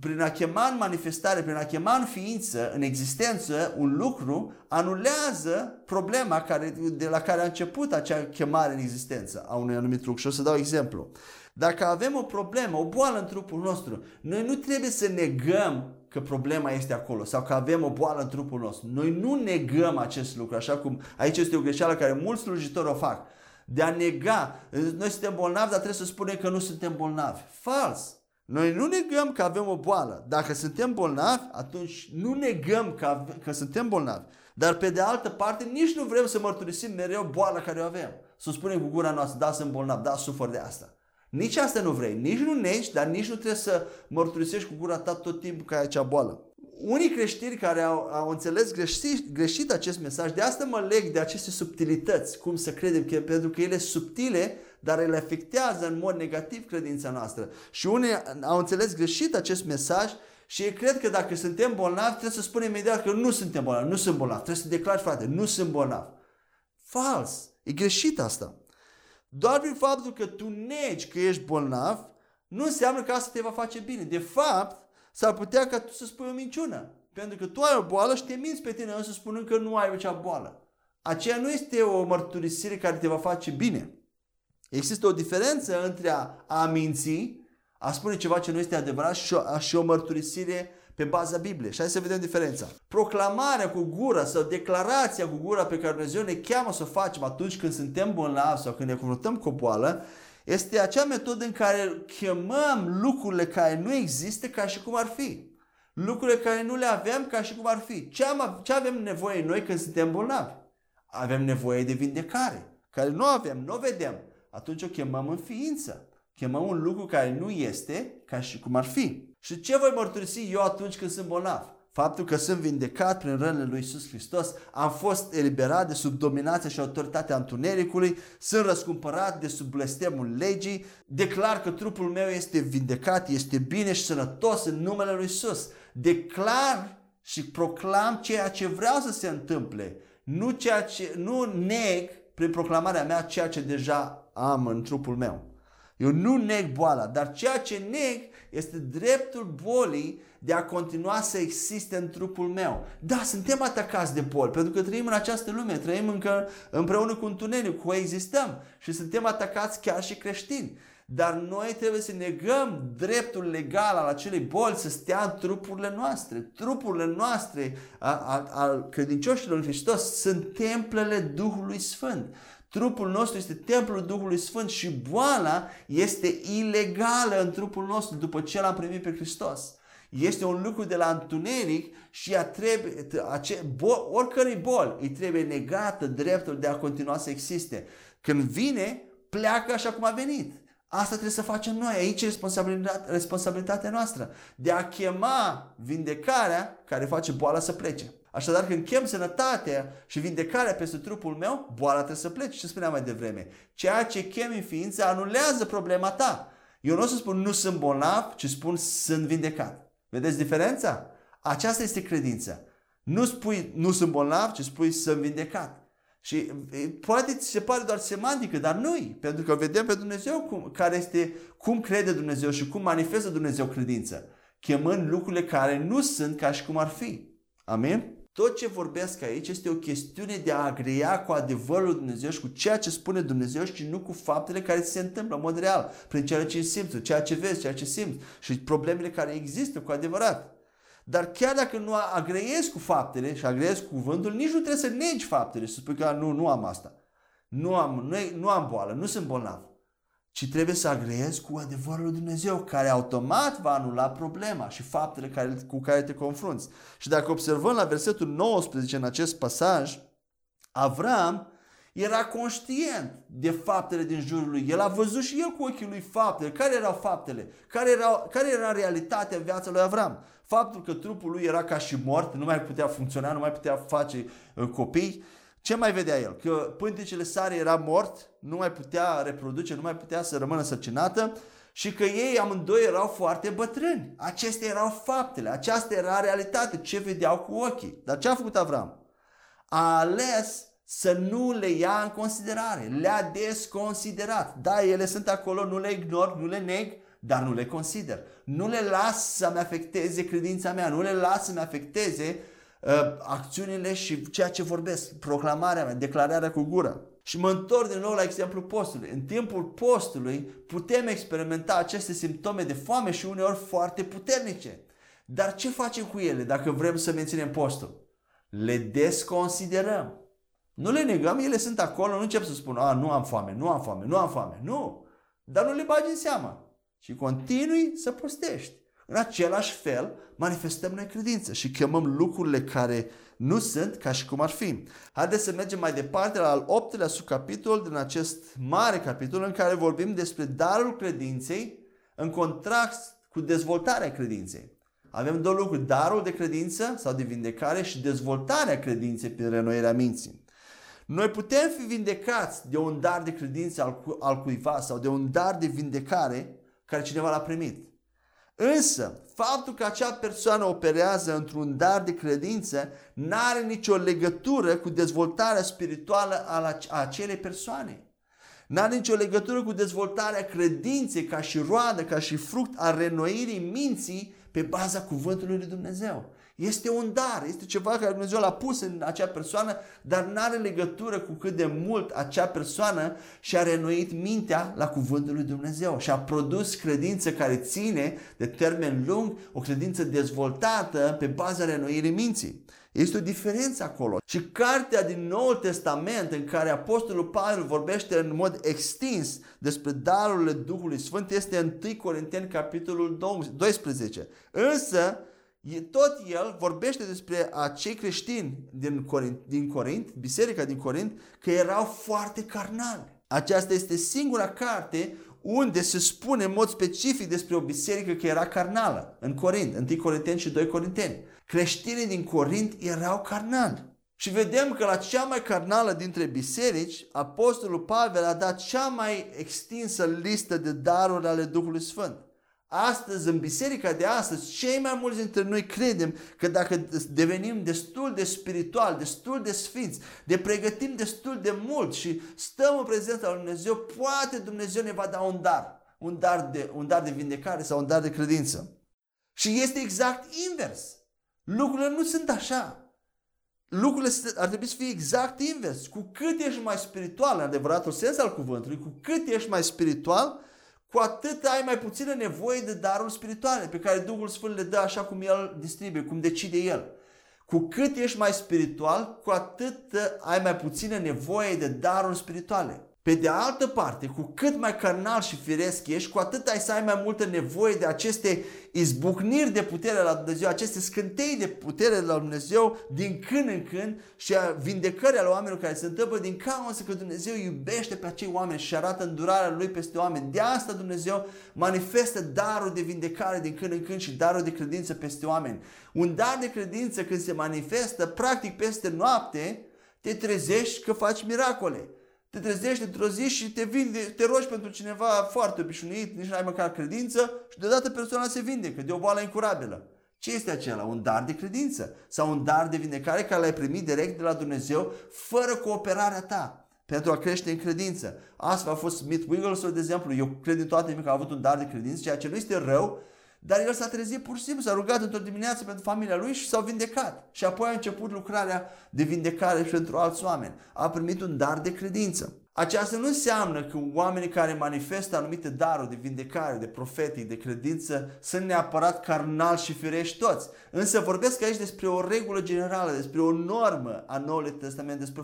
Prin a chema în manifestare, prin a chema în ființă, în existență, un lucru, anulează problema care, de la care a început acea chemare în existență a unui anumit lucru. Și o să dau exemplu. Dacă avem o problemă, o boală în trupul nostru, noi nu trebuie să negăm că problema este acolo sau că avem o boală în trupul nostru. Noi nu negăm acest lucru, așa cum aici este o greșeală care mulți slujitori o fac. De a nega, noi suntem bolnavi, dar trebuie să spunem că nu suntem bolnavi. Fals! Noi nu negăm că avem o boală. Dacă suntem bolnavi, atunci nu negăm că, ave- că suntem bolnavi. Dar pe de altă parte, nici nu vrem să mărturisim mereu boala care o avem. Să spunem cu gura noastră, da, sunt bolnav, da, sufăr de asta. Nici asta nu vrei, nici nu negi, dar nici nu trebuie să mărturisești cu gura ta tot timpul că ai acea boală. Unii creștini care au, au înțeles greșit, greșit acest mesaj, de asta mă leg de aceste subtilități, cum să credem, că, pentru că ele subtile, dar ele afectează în mod negativ credința noastră. Și unii au înțeles greșit acest mesaj și ei cred că dacă suntem bolnavi, trebuie să spunem imediat că nu suntem bolnavi, nu sunt bolnavi. Trebuie să declari, frate, nu sunt bolnav. Fals. E greșit asta. Doar prin faptul că tu negi că ești bolnav, nu înseamnă că asta te va face bine. De fapt, s-ar putea ca tu să spui o minciună. Pentru că tu ai o boală și te minți pe tine însă spunând că nu ai acea boală. Aceea nu este o mărturisire care te va face bine. Există o diferență între a, a minți, a spune ceva ce nu este adevărat și o, și o mărturisire pe baza Bibliei. Și hai să vedem diferența. Proclamarea cu gura sau declarația cu gura pe care Dumnezeu ne cheamă să o facem atunci când suntem bolnavi sau când ne confruntăm cu o boală, este acea metodă în care chemăm lucrurile care nu există ca și cum ar fi. Lucrurile care nu le avem ca și cum ar fi. Ce, am, ce avem nevoie noi când suntem bolnavi? Avem nevoie de vindecare, care nu avem, nu o vedem. Atunci o chemăm în ființă. Chemăm un lucru care nu este ca și cum ar fi. Și ce voi mărturisi eu atunci când sunt bolnav? Faptul că sunt vindecat prin rănile lui Iisus Hristos, am fost eliberat de sub dominația și autoritatea întunericului, sunt răscumpărat de sub blestemul legii, declar că trupul meu este vindecat, este bine și sănătos în numele lui Iisus. Declar și proclam ceea ce vreau să se întâmple, nu, ceea ce, nu neg prin proclamarea mea ceea ce deja am în trupul meu. Eu nu neg boala, dar ceea ce neg este dreptul bolii de a continua să existe în trupul meu. Da, suntem atacați de boli, pentru că trăim în această lume, trăim încă împreună cu întuneric, coexistăm și suntem atacați chiar și creștini. Dar noi trebuie să negăm dreptul legal al acelei boli să stea în trupurile noastre. Trupurile noastre al credincioșilor în Hristos sunt templele Duhului Sfânt. Trupul nostru este templul Duhului Sfânt și boala este ilegală în trupul nostru după ce l-am primit pe Hristos. Este un lucru de la întuneric și a trebuie, ace, bol, oricărei boli îi trebuie negată dreptul de a continua să existe. Când vine, pleacă așa cum a venit. Asta trebuie să facem noi. Aici e responsabilitatea, responsabilitatea noastră de a chema vindecarea care face boala să plece. Așadar, când chem sănătatea și vindecarea peste trupul meu, boala trebuie să plece. Ce spuneam mai devreme? Ceea ce chem în ființă anulează problema ta. Eu nu o să spun nu sunt bolnav, ci spun sunt vindecat. Vedeți diferența? Aceasta este credința. Nu spui nu sunt bolnav, ci spui sunt vindecat. Și poate ți se pare doar semantică, dar nu Pentru că vedem pe Dumnezeu cum, care este, cum crede Dumnezeu și cum manifestă Dumnezeu credință. Chemând lucrurile care nu sunt ca și cum ar fi. Amin? Tot ce vorbesc aici este o chestiune de a agrea cu adevărul lui Dumnezeu și cu ceea ce spune Dumnezeu și nu cu faptele care se întâmplă în mod real, prin ceea ce simți, ceea ce vezi, ceea ce simți și problemele care există cu adevărat. Dar chiar dacă nu agreiezi cu faptele și agreiezi cu cuvântul, nici nu trebuie să negi faptele și să spui că nu, nu am asta. Nu am, nu, nu am boală, nu sunt bolnav ci trebuie să agreezi cu adevărul lui Dumnezeu, care automat va anula problema și faptele care, cu care te confrunți. Și dacă observăm la versetul 19 în acest pasaj, Avram era conștient de faptele din jurul lui. El a văzut și el cu ochii lui faptele. Care erau faptele? Care era, care era realitatea în viața lui Avram? Faptul că trupul lui era ca și mort, nu mai putea funcționa, nu mai putea face uh, copii ce mai vedea el? Că pântecele sare era mort, nu mai putea reproduce, nu mai putea să rămână sărcinată și că ei amândoi erau foarte bătrâni. Acestea erau faptele, aceasta era realitate, ce vedeau cu ochii. Dar ce a făcut Avram? A ales să nu le ia în considerare, le-a desconsiderat. Da, ele sunt acolo, nu le ignor, nu le neg, dar nu le consider. Nu le las să-mi afecteze credința mea, nu le las să-mi afecteze uh, acțiunile și ceea ce vorbesc, proclamarea mea, declararea cu gura. Și mă întorc din nou la exemplul postului. În timpul postului putem experimenta aceste simptome de foame și uneori foarte puternice. Dar ce facem cu ele dacă vrem să menținem postul? Le desconsiderăm. Nu le negăm, ele sunt acolo, nu încep să spun, a, nu am foame, nu am foame, nu am foame. Nu! Dar nu le bagi în seama. Și continui să postești. În același fel, manifestăm noi credință și chemăm lucrurile care nu sunt ca și cum ar fi. Haideți să mergem mai departe la al optelea subcapitol din acest mare capitol în care vorbim despre darul credinței în contrast cu dezvoltarea credinței. Avem două lucruri, darul de credință sau de vindecare și dezvoltarea credinței prin renoirea minții. Noi putem fi vindecați de un dar de credință al, cu, al cuiva sau de un dar de vindecare care cineva l-a primit. Însă, faptul că acea persoană operează într-un dar de credință nu are nicio legătură cu dezvoltarea spirituală a acelei persoane. Nu are nicio legătură cu dezvoltarea credinței ca și roadă, ca și fruct a renoirii minții pe baza cuvântului lui Dumnezeu. Este un dar, este ceva care Dumnezeu l-a pus în acea persoană, dar nu are legătură cu cât de mult acea persoană și-a renoit mintea la cuvântul lui Dumnezeu și a produs credință care ține de termen lung, o credință dezvoltată pe baza renoirii minții. Este o diferență acolo. Și cartea din Noul Testament în care Apostolul Pavel vorbește în mod extins despre darurile Duhului Sfânt este 1 Corinteni capitolul 12. Însă tot el vorbește despre acei creștini din Corint, din Corint, biserica din Corint, că erau foarte carnali. Aceasta este singura carte unde se spune în mod specific despre o biserică că era carnală, în Corint, 1 Corinteni și 2 Corinteni. Creștinii din Corint erau carnali. Și vedem că la cea mai carnală dintre biserici, Apostolul Pavel a dat cea mai extinsă listă de daruri ale Duhului Sfânt. Astăzi, în biserica de astăzi, cei mai mulți dintre noi credem că dacă devenim destul de spiritual, destul de sfinți, de pregătim destul de mult și stăm în prezența lui Dumnezeu, poate Dumnezeu ne va da un dar. Un dar de, un dar de vindecare sau un dar de credință. Și este exact invers. Lucrurile nu sunt așa. Lucrurile ar trebui să fie exact invers. Cu cât ești mai spiritual, în adevăratul sens al cuvântului, cu cât ești mai spiritual, cu atât ai mai puțină nevoie de daruri spirituale pe care Duhul Sfânt le dă așa cum El distribuie, cum decide El. Cu cât ești mai spiritual, cu atât ai mai puțină nevoie de daruri spirituale. Pe de altă parte, cu cât mai carnal și firesc ești, cu atât ai să ai mai multă nevoie de aceste izbucniri de putere la Dumnezeu, aceste scântei de putere la Dumnezeu din când în când și a vindecării ale oamenilor care se întâmplă din cauza că Dumnezeu iubește pe acei oameni și arată îndurarea Lui peste oameni. De asta Dumnezeu manifestă darul de vindecare din când în când și darul de credință peste oameni. Un dar de credință când se manifestă, practic peste noapte, te trezești că faci miracole te trezești într-o zi și te, vinde, te rogi pentru cineva foarte obișnuit, nici nu ai măcar credință și deodată persoana se vindecă de o boală incurabilă. Ce este acela? Un dar de credință sau un dar de vindecare care l-ai primit direct de la Dumnezeu fără cooperarea ta pentru a crește în credință. Astfel a fost Smith Wigglesworth, de exemplu. Eu cred în toate că a avut un dar de credință, ceea ce nu este rău, dar el s-a trezit pur și simplu, s-a rugat într-o dimineață pentru familia lui și s-a vindecat. Și apoi a început lucrarea de vindecare și pentru alți oameni. A primit un dar de credință. Aceasta nu înseamnă că oamenii care manifestă anumite daruri de vindecare, de profetic, de credință, sunt neapărat carnal și firești toți. Însă vorbesc aici despre o regulă generală, despre o normă a Noului Testament, despre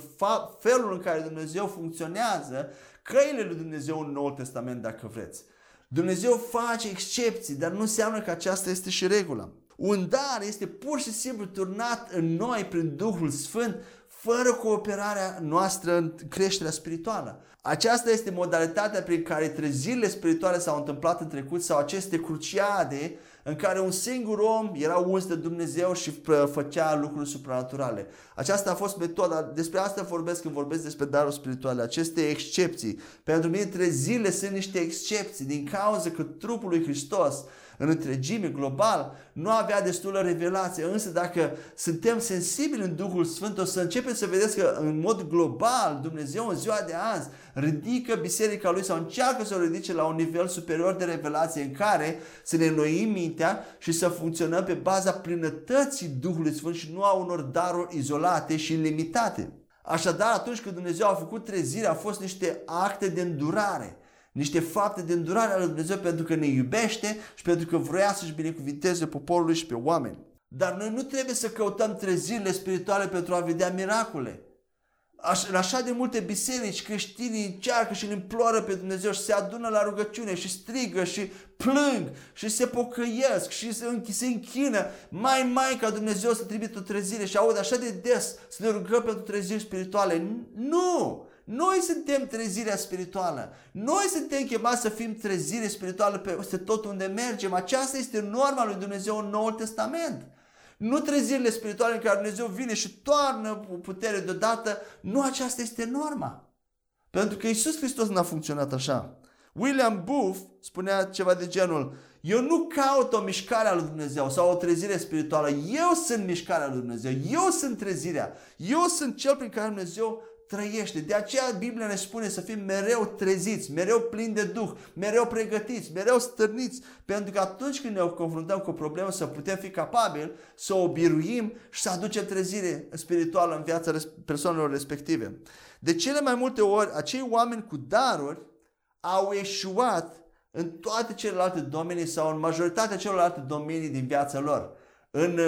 felul în care Dumnezeu funcționează, căile lui Dumnezeu în Noul Testament, dacă vreți. Dumnezeu face excepții, dar nu înseamnă că aceasta este și regula. Un dar este pur și simplu turnat în noi prin Duhul Sfânt fără cooperarea noastră în creșterea spirituală. Aceasta este modalitatea prin care trezirile spirituale s-au întâmplat în trecut sau aceste cruciade în care un singur om era uns de Dumnezeu și făcea lucruri supranaturale. Aceasta a fost metoda, despre asta vorbesc când vorbesc despre darul spirituale, aceste excepții. Pentru mine trezirile sunt niște excepții din cauza că trupul lui Hristos în întregime, global, nu avea destulă revelație. Însă dacă suntem sensibili în Duhul Sfânt, o să începem să vedeți că în mod global Dumnezeu în ziua de azi ridică biserica lui sau încearcă să o ridice la un nivel superior de revelație în care să ne înnoim mintea și să funcționăm pe baza plinătății Duhului Sfânt și nu a unor daruri izolate și limitate. Așadar, atunci când Dumnezeu a făcut trezirea, au fost niște acte de îndurare niște fapte de îndurare ale lui Dumnezeu pentru că ne iubește și pentru că vrea să-și binecuvinteze poporul și pe oameni. Dar noi nu trebuie să căutăm trezirile spirituale pentru a vedea miracole. Aș, în așa de multe biserici creștinii încearcă și îl imploră pe Dumnezeu și se adună la rugăciune și strigă și plâng și se pocăiesc și se, se închină mai mai ca Dumnezeu să trimită o trezire și aud așa de des să ne rugăm pentru treziri spirituale. Nu! Noi suntem trezirea spirituală. Noi suntem chemați să fim trezire spirituală peste tot unde mergem. Aceasta este norma lui Dumnezeu în Noul Testament. Nu trezirile spirituale în care Dumnezeu vine și toarnă putere deodată. Nu aceasta este norma. Pentru că Isus Hristos n-a funcționat așa. William Booth spunea ceva de genul eu nu caut o mișcare a lui Dumnezeu sau o trezire spirituală. Eu sunt mișcarea lui Dumnezeu. Eu sunt trezirea. Eu sunt cel prin care Dumnezeu trăiește. De aceea Biblia ne spune să fim mereu treziți, mereu plini de Duh, mereu pregătiți, mereu stârniți, pentru că atunci când ne confruntăm cu o problemă să putem fi capabili să o biruim și să aducem trezire spirituală în viața persoanelor respective. De cele mai multe ori, acei oameni cu daruri au eșuat în toate celelalte domenii sau în majoritatea celorlalte domenii din viața lor. În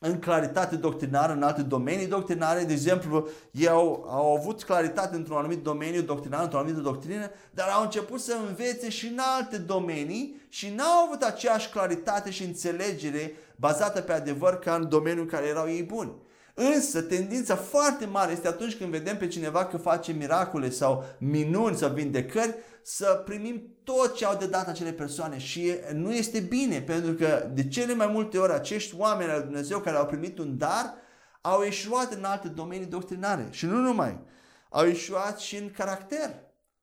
în claritate doctrinară în alte domenii doctrinare. De exemplu, ei au, au avut claritate într-un anumit domeniu doctrinar, într-o anumită doctrină, dar au început să învețe și în alte domenii și n-au avut aceeași claritate și înțelegere bazată pe adevăr ca în domeniul în care erau ei buni. Însă, tendința foarte mare este atunci când vedem pe cineva că face miracole sau minuni sau vindecări, să primim tot ce au de dat acele persoane și nu este bine, pentru că de cele mai multe ori acești oameni al Dumnezeu care au primit un dar au eșuat în alte domenii doctrinare și nu numai, au eșuat și în caracter.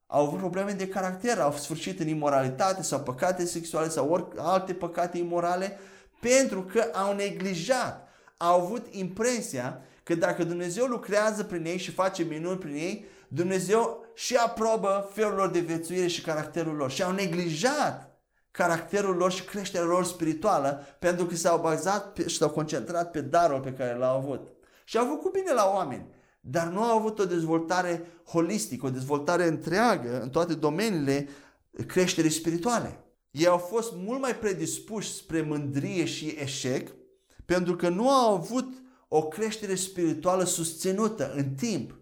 Au avut probleme de caracter, au sfârșit în imoralitate sau păcate sexuale sau ori alte păcate imorale pentru că au neglijat, au avut impresia că dacă Dumnezeu lucrează prin ei și face minuni prin ei, Dumnezeu și aprobă felul lor de viețuire și caracterul lor și au neglijat caracterul lor și creșterea lor spirituală pentru că s-au bazat pe, și s-au concentrat pe darul pe care l-au avut. Și au făcut bine la oameni, dar nu au avut o dezvoltare holistică, o dezvoltare întreagă în toate domeniile creșterii spirituale. Ei au fost mult mai predispuși spre mândrie și eșec pentru că nu au avut o creștere spirituală susținută în timp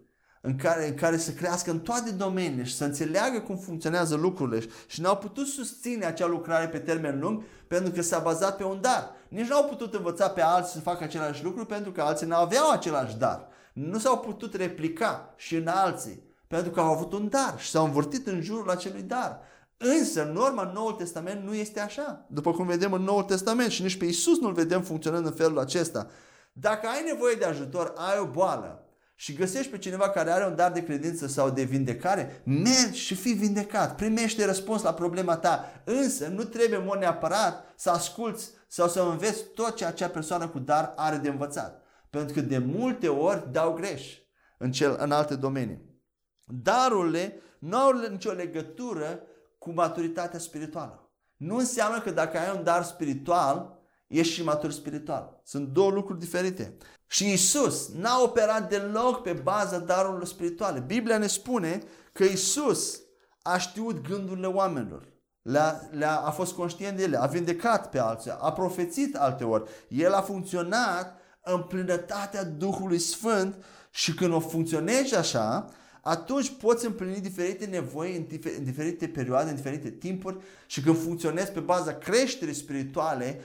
în care, în care să crească în toate domeniile și să înțeleagă cum funcționează lucrurile și n-au putut susține acea lucrare pe termen lung pentru că s-a bazat pe un dar. Nici n-au putut învăța pe alții să facă același lucru pentru că alții n-aveau același dar. Nu s-au putut replica și în alții pentru că au avut un dar și s-au învârtit în jurul acelui dar. Însă, norma Noul Testament nu este așa. După cum vedem în Noul Testament și nici pe Isus nu-L vedem funcționând în felul acesta. Dacă ai nevoie de ajutor, ai o boală, și găsești pe cineva care are un dar de credință sau de vindecare, mergi și fii vindecat, primește răspuns la problema ta. Însă nu trebuie în mod neapărat să asculți sau să înveți tot ce acea persoană cu dar are de învățat. Pentru că de multe ori dau greș în, cel, în alte domenii. Darurile nu au nicio legătură cu maturitatea spirituală. Nu înseamnă că dacă ai un dar spiritual, ești și matur spiritual. Sunt două lucruri diferite. Și Isus n-a operat deloc pe baza darurilor spirituale. Biblia ne spune că Isus a știut gândurile oamenilor. Le-a, le-a, a fost conștient de ele, a vindecat pe alții, a profețit alte ori. El a funcționat în plinătatea Duhului Sfânt și când o funcționezi așa, atunci poți împlini diferite nevoi în, difer- în diferite perioade, în diferite timpuri și când funcționezi pe baza creșterii spirituale,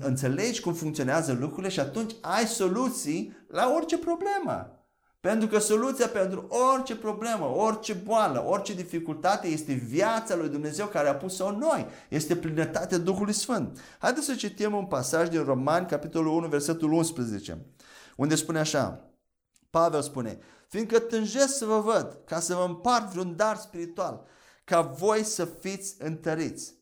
înțelegi cum funcționează lucrurile și atunci ai soluții la orice problemă. Pentru că soluția pentru orice problemă, orice boală, orice dificultate este viața lui Dumnezeu care a pus-o în noi. Este plinătatea Duhului Sfânt. Haideți să citim un pasaj din Romani, capitolul 1, versetul 11, unde spune așa. Pavel spune, fiindcă tânjesc să vă văd, ca să vă împart vreun dar spiritual, ca voi să fiți întăriți.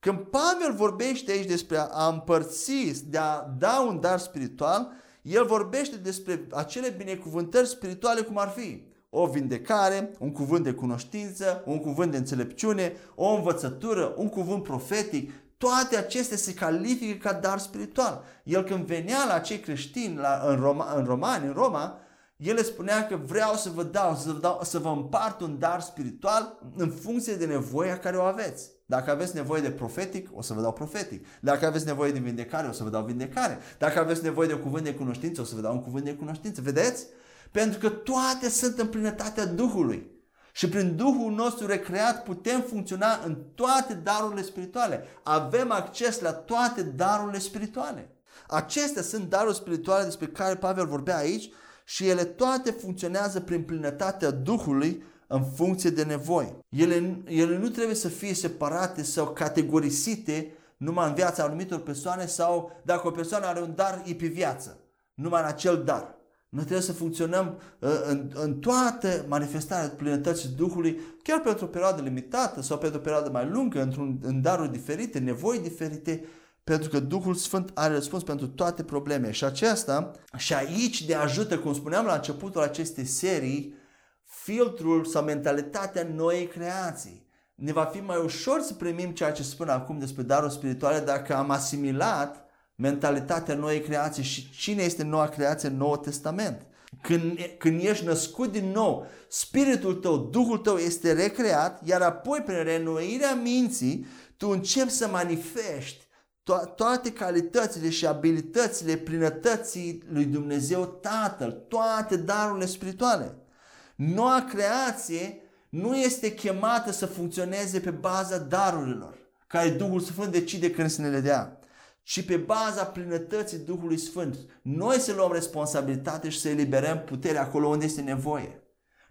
Când Pavel vorbește aici despre a împărți, de a da un dar spiritual, el vorbește despre acele binecuvântări spirituale cum ar fi o vindecare, un cuvânt de cunoștință, un cuvânt de înțelepciune, o învățătură, un cuvânt profetic, toate acestea se califică ca dar spiritual. El când venea la cei creștini la, în, Roma, în Romani, în Roma, el le spunea că vreau să vă dau, să vă, dau, să vă împart un dar spiritual în funcție de nevoia care o aveți. Dacă aveți nevoie de profetic, o să vă dau profetic. Dacă aveți nevoie de vindecare, o să vă dau vindecare. Dacă aveți nevoie de un cuvânt de cunoștință, o să vă dau un cuvânt de cunoștință. Vedeți? Pentru că toate sunt în plinătatea Duhului. Și prin Duhul nostru recreat putem funcționa în toate darurile spirituale. Avem acces la toate darurile spirituale. Acestea sunt daruri spirituale despre care Pavel vorbea aici și ele toate funcționează prin plinătatea Duhului în funcție de nevoi. Ele, ele nu trebuie să fie separate sau categorisite numai în viața anumitor persoane sau dacă o persoană are un dar, e pe viață, numai în acel dar. Noi trebuie să funcționăm uh, în, în toată manifestarea plinătății Duhului, chiar pentru o perioadă limitată sau pentru o perioadă mai lungă, într-un, în daruri diferite, nevoi diferite, pentru că Duhul Sfânt are răspuns pentru toate probleme. Și aceasta, și aici de ajută, cum spuneam la începutul acestei serii, filtrul sau mentalitatea noii creații. Ne va fi mai ușor să primim ceea ce spun acum despre darul spirituale dacă am asimilat mentalitatea noii creații și cine este noua creație în Noul Testament. Când, când ești născut din nou, spiritul tău, Duhul tău este recreat, iar apoi prin renoirea minții, tu începi să manifesti to- toate calitățile și abilitățile plinătății lui Dumnezeu Tatăl, toate darurile spirituale. Noua creație nu este chemată să funcționeze pe baza darurilor, care Duhul Sfânt decide când să ne le dea, și pe baza plinătății Duhului Sfânt. Noi să luăm responsabilitate și să eliberăm puterea acolo unde este nevoie.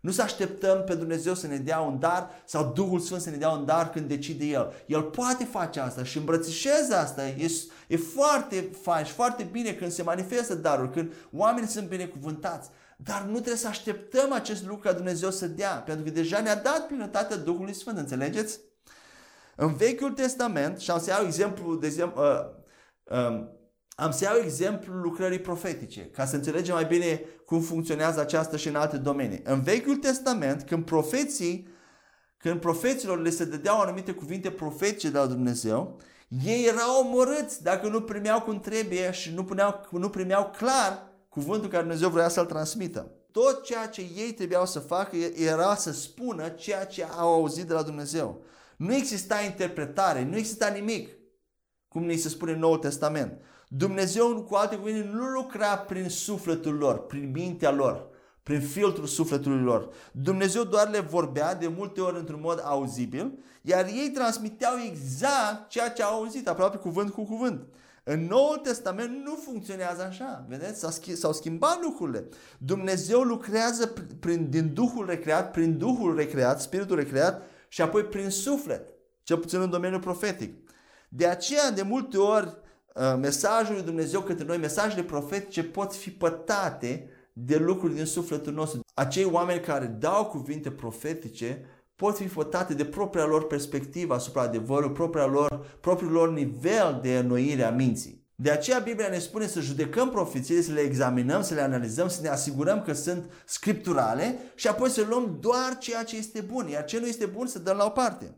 Nu să așteptăm pe Dumnezeu să ne dea un dar sau Duhul Sfânt să ne dea un dar când decide El. El poate face asta și îmbrățișează asta. E, e foarte fain și foarte bine când se manifestă darul, când oamenii sunt binecuvântați. Dar nu trebuie să așteptăm acest lucru ca Dumnezeu să dea, pentru că deja ne-a dat plinătatea Duhului Sfânt, înțelegeți? În Vechiul Testament, și am să iau exemplu, de exemplu, uh, um, am să iau exemplu lucrării profetice, ca să înțelegem mai bine cum funcționează aceasta și în alte domenii. În Vechiul Testament, când profeții, când profeților le se dădeau anumite cuvinte profetice de la Dumnezeu, ei erau omorâți dacă nu primeau cum trebuie și nu, puneau, nu primeau clar cuvântul care Dumnezeu vrea să-l transmită. Tot ceea ce ei trebuiau să facă era să spună ceea ce au auzit de la Dumnezeu. Nu exista interpretare, nu exista nimic, cum ni se spune în Noul Testament. Dumnezeu, cu alte cuvinte, nu lucra prin sufletul lor, prin mintea lor, prin filtrul sufletului lor. Dumnezeu doar le vorbea de multe ori într-un mod auzibil, iar ei transmiteau exact ceea ce au auzit, aproape cuvânt cu cuvânt. În Noul Testament nu funcționează așa. Vedeți? S-au schimbat lucrurile. Dumnezeu lucrează prin, din Duhul recreat, prin Duhul recreat, Spiritul recreat și apoi prin suflet. Cel puțin în domeniul profetic. De aceea, de multe ori, uh, mesajul lui Dumnezeu către noi, mesajele profetice pot fi pătate de lucruri din sufletul nostru. Acei oameni care dau cuvinte profetice pot fi fătate de propria lor perspectivă asupra adevărului, propria lor, propriul lor nivel de înnoire a minții. De aceea Biblia ne spune să judecăm profețiile, să le examinăm, să le analizăm, să ne asigurăm că sunt scripturale și apoi să luăm doar ceea ce este bun, iar ce nu este bun să dăm la o parte.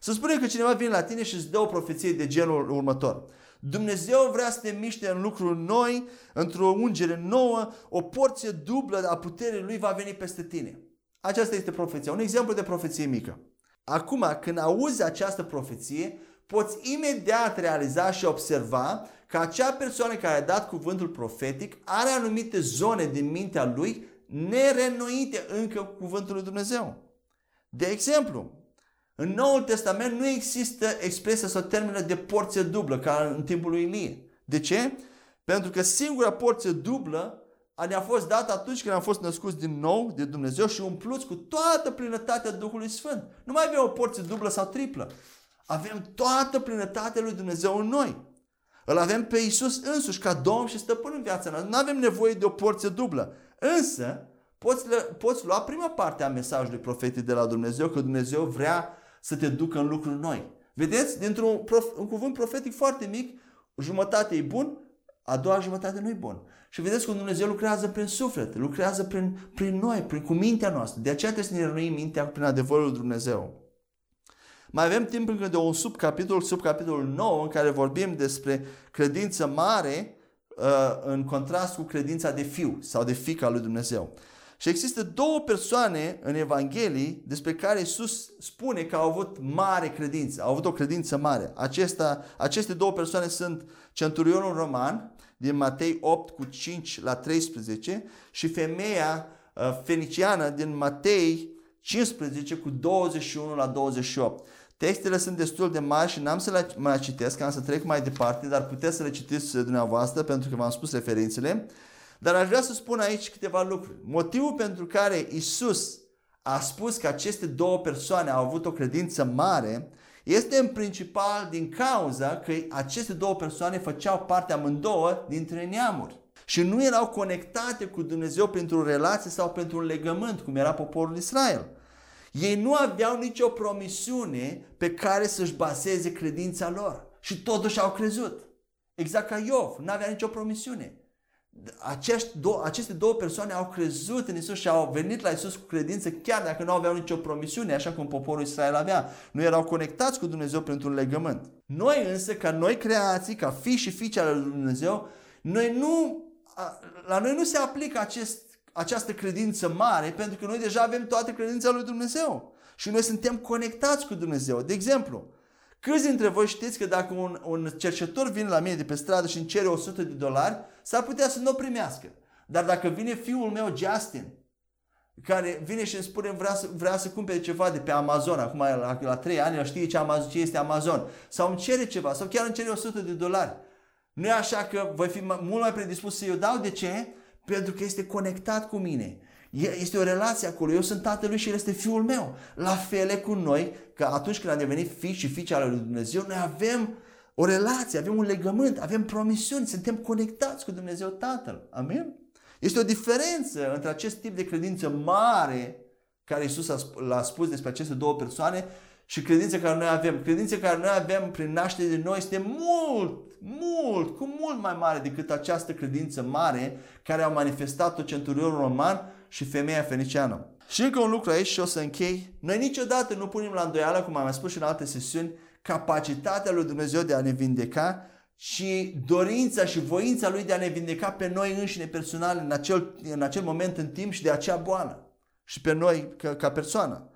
Să spunem că cineva vine la tine și îți dă o profeție de genul următor. Dumnezeu vrea să te miște în lucruri noi, într-o ungere nouă, o porție dublă a puterii Lui va veni peste tine. Aceasta este profeția. Un exemplu de profeție mică. Acum, când auzi această profeție, poți imediat realiza și observa că acea persoană care a dat cuvântul profetic are anumite zone din mintea lui nerenoite încă cu cuvântul lui Dumnezeu. De exemplu, în Noul Testament nu există expresia sau termenă de porție dublă ca în timpul lui Ilie. De ce? Pentru că singura porție dublă ne-a fost dată atunci când am fost născuți din nou de Dumnezeu și umpluți cu toată plinătatea Duhului Sfânt. Nu mai avem o porție dublă sau triplă. Avem toată plinătatea lui Dumnezeu în noi. Îl avem pe Isus însuși ca Domn și Stăpân în viața noastră. Nu avem nevoie de o porție dublă. Însă, poți, poți lua prima parte a mesajului profetic de la Dumnezeu, că Dumnezeu vrea să te ducă în lucruri noi. Vedeți? Dintr-un prof- un cuvânt profetic foarte mic, jumătate e bun, a doua jumătate nu e bun. Și vedeți cum Dumnezeu lucrează prin suflet, lucrează prin, prin noi, prin, cu mintea noastră. De aceea trebuie să ne rănuim mintea prin adevărul lui Dumnezeu. Mai avem timp încă de un subcapitol, subcapitolul 9, în care vorbim despre credință mare uh, în contrast cu credința de fiu sau de fică al lui Dumnezeu. Și există două persoane în Evanghelii despre care Iisus spune că au avut mare credință, au avut o credință mare. Acesta, aceste două persoane sunt centurionul roman din Matei 8 cu 5 la 13 și femeia uh, feniciană din Matei 15 cu 21 la 28. Textele sunt destul de mari și n-am să le mai citesc, am să trec mai departe, dar puteți să le citiți dumneavoastră pentru că v-am spus referințele. Dar aș vrea să spun aici câteva lucruri. Motivul pentru care Isus a spus că aceste două persoane au avut o credință mare este în principal din cauza că aceste două persoane făceau parte amândouă dintre neamuri și nu erau conectate cu Dumnezeu pentru o relație sau pentru un legământ, cum era poporul Israel. Ei nu aveau nicio promisiune pe care să-și baseze credința lor și totuși au crezut. Exact ca Iov, nu avea nicio promisiune acești două, aceste două persoane au crezut în Isus și au venit la Isus cu credință chiar dacă nu aveau nicio promisiune, așa cum poporul Israel avea. Nu erau conectați cu Dumnezeu pentru un legământ. Noi însă, ca noi creații, ca fi și fiice ale lui Dumnezeu, noi nu, la noi nu se aplică acest, această credință mare pentru că noi deja avem toată credința lui Dumnezeu. Și noi suntem conectați cu Dumnezeu. De exemplu, Câți dintre voi știți că dacă un, un cercetor vine la mine de pe stradă și îmi cere 100 de dolari, s-ar putea să nu o primească. Dar dacă vine fiul meu, Justin, care vine și îmi spune vrea să, vrea să cumpere ceva de pe Amazon, acum la, la 3 ani, el știe ce, Amazon, ce este Amazon, sau îmi cere ceva, sau chiar îmi cere 100 de dolari, Nu e așa că voi fi mult mai predispus să-i dau. De ce? Pentru că este conectat cu mine. Este o relație acolo. Eu sunt tatălui și el este fiul meu. La fel cu noi, că atunci când am devenit fi și fiice ale lui Dumnezeu, noi avem o relație, avem un legământ, avem promisiuni, suntem conectați cu Dumnezeu Tatăl. Amin? Este o diferență între acest tip de credință mare care Isus l-a spus despre aceste două persoane și credința care noi avem. Credința care noi avem prin naștere de noi este mult, mult, cu mult mai mare decât această credință mare care au manifestat-o centurionul roman și femeia feniciană. Și încă un lucru aici și o să închei. Noi niciodată nu punem la îndoială, cum am mai spus și în alte sesiuni, capacitatea lui Dumnezeu de a ne vindeca și dorința și voința lui de a ne vindeca pe noi înșine personal în acel, în acel moment în timp și de acea boală și pe noi ca, ca persoană.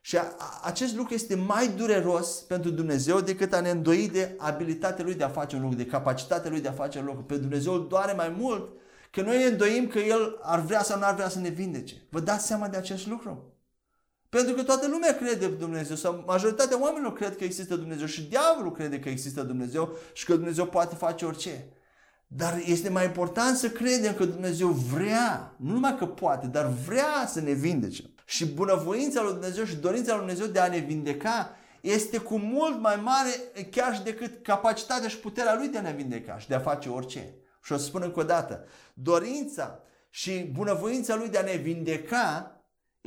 Și a, acest lucru este mai dureros pentru Dumnezeu decât a ne îndoi de abilitatea Lui de a face un lucru, de capacitatea Lui de a face un lucru. Pe Dumnezeu îl doare mai mult că noi ne îndoim că El ar vrea sau nu ar vrea să ne vindece. Vă dați seama de acest lucru? Pentru că toată lumea crede în Dumnezeu sau majoritatea oamenilor cred că există Dumnezeu și diavolul crede că există Dumnezeu și că Dumnezeu poate face orice. Dar este mai important să credem că Dumnezeu vrea, nu numai că poate, dar vrea să ne vindece. Și bunăvoința lui Dumnezeu și dorința lui Dumnezeu de a ne vindeca este cu mult mai mare chiar și decât capacitatea și puterea lui de a ne vindeca și de a face orice. Și o să spun încă o dată, dorința și bunăvoința lui de a ne vindeca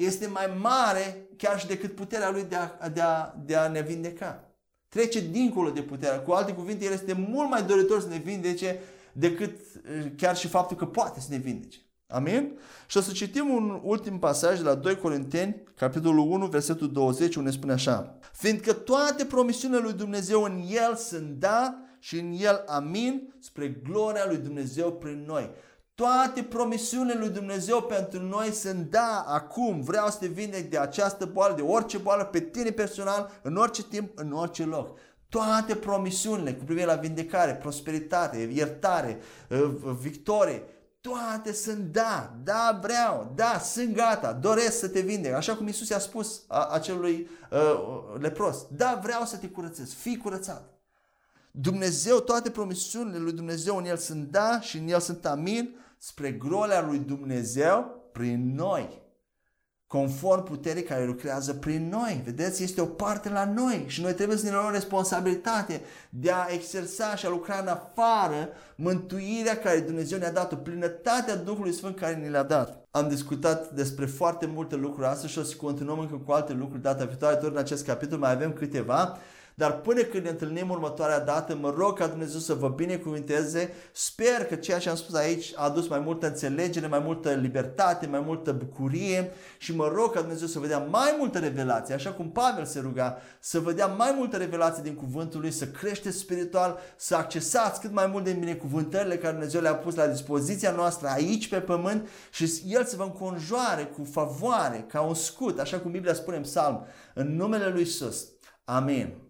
este mai mare chiar și decât puterea lui de a, de a, de a ne vindeca. Trece dincolo de puterea. Cu alte cuvinte, el este mult mai doritor să ne vindece decât eh, chiar și faptul că poate să ne vindece. Amin? Și o să citim un ultim pasaj de la 2 Corinteni, capitolul 1, versetul 20, unde spune așa. Fiindcă toate promisiunile lui Dumnezeu în El sunt da și în El amin spre gloria lui Dumnezeu prin noi. Toate promisiunile lui Dumnezeu pentru noi sunt da, acum. Vreau să te vindec de această boală, de orice boală, pe tine personal, în orice timp, în orice loc. Toate promisiunile cu privire la vindecare, prosperitate, iertare, uh, victorie, toate sunt da, da vreau, da sunt gata, doresc să te vindec. Așa cum Isus i-a spus acelui uh, lepros, da vreau să te curățesc, fii curățat. Dumnezeu, toate promisiunile lui Dumnezeu în El sunt da și în El sunt amin spre gloria lui Dumnezeu prin noi. Conform puterii care lucrează prin noi. Vedeți, este o parte la noi și noi trebuie să ne luăm responsabilitate de a exersa și a lucra în afară mântuirea care Dumnezeu ne-a dat-o, plinătatea Duhului Sfânt care ne le-a dat. Am discutat despre foarte multe lucruri astăzi și o să continuăm încă cu alte lucruri data viitoare, tot în acest capitol mai avem câteva. Dar până când ne întâlnim următoarea dată, mă rog ca Dumnezeu să vă binecuvinteze. Sper că ceea ce am spus aici a adus mai multă înțelegere, mai multă libertate, mai multă bucurie și mă rog ca Dumnezeu să vă dea mai multă revelație, așa cum Pavel se ruga, să vă dea mai multă revelație din cuvântul lui, să creșteți spiritual, să accesați cât mai mult din binecuvântările care Dumnezeu le-a pus la dispoziția noastră aici pe pământ și El să vă înconjoare cu favoare, ca un scut, așa cum Biblia spune în psalm, în numele lui Isus. Amin.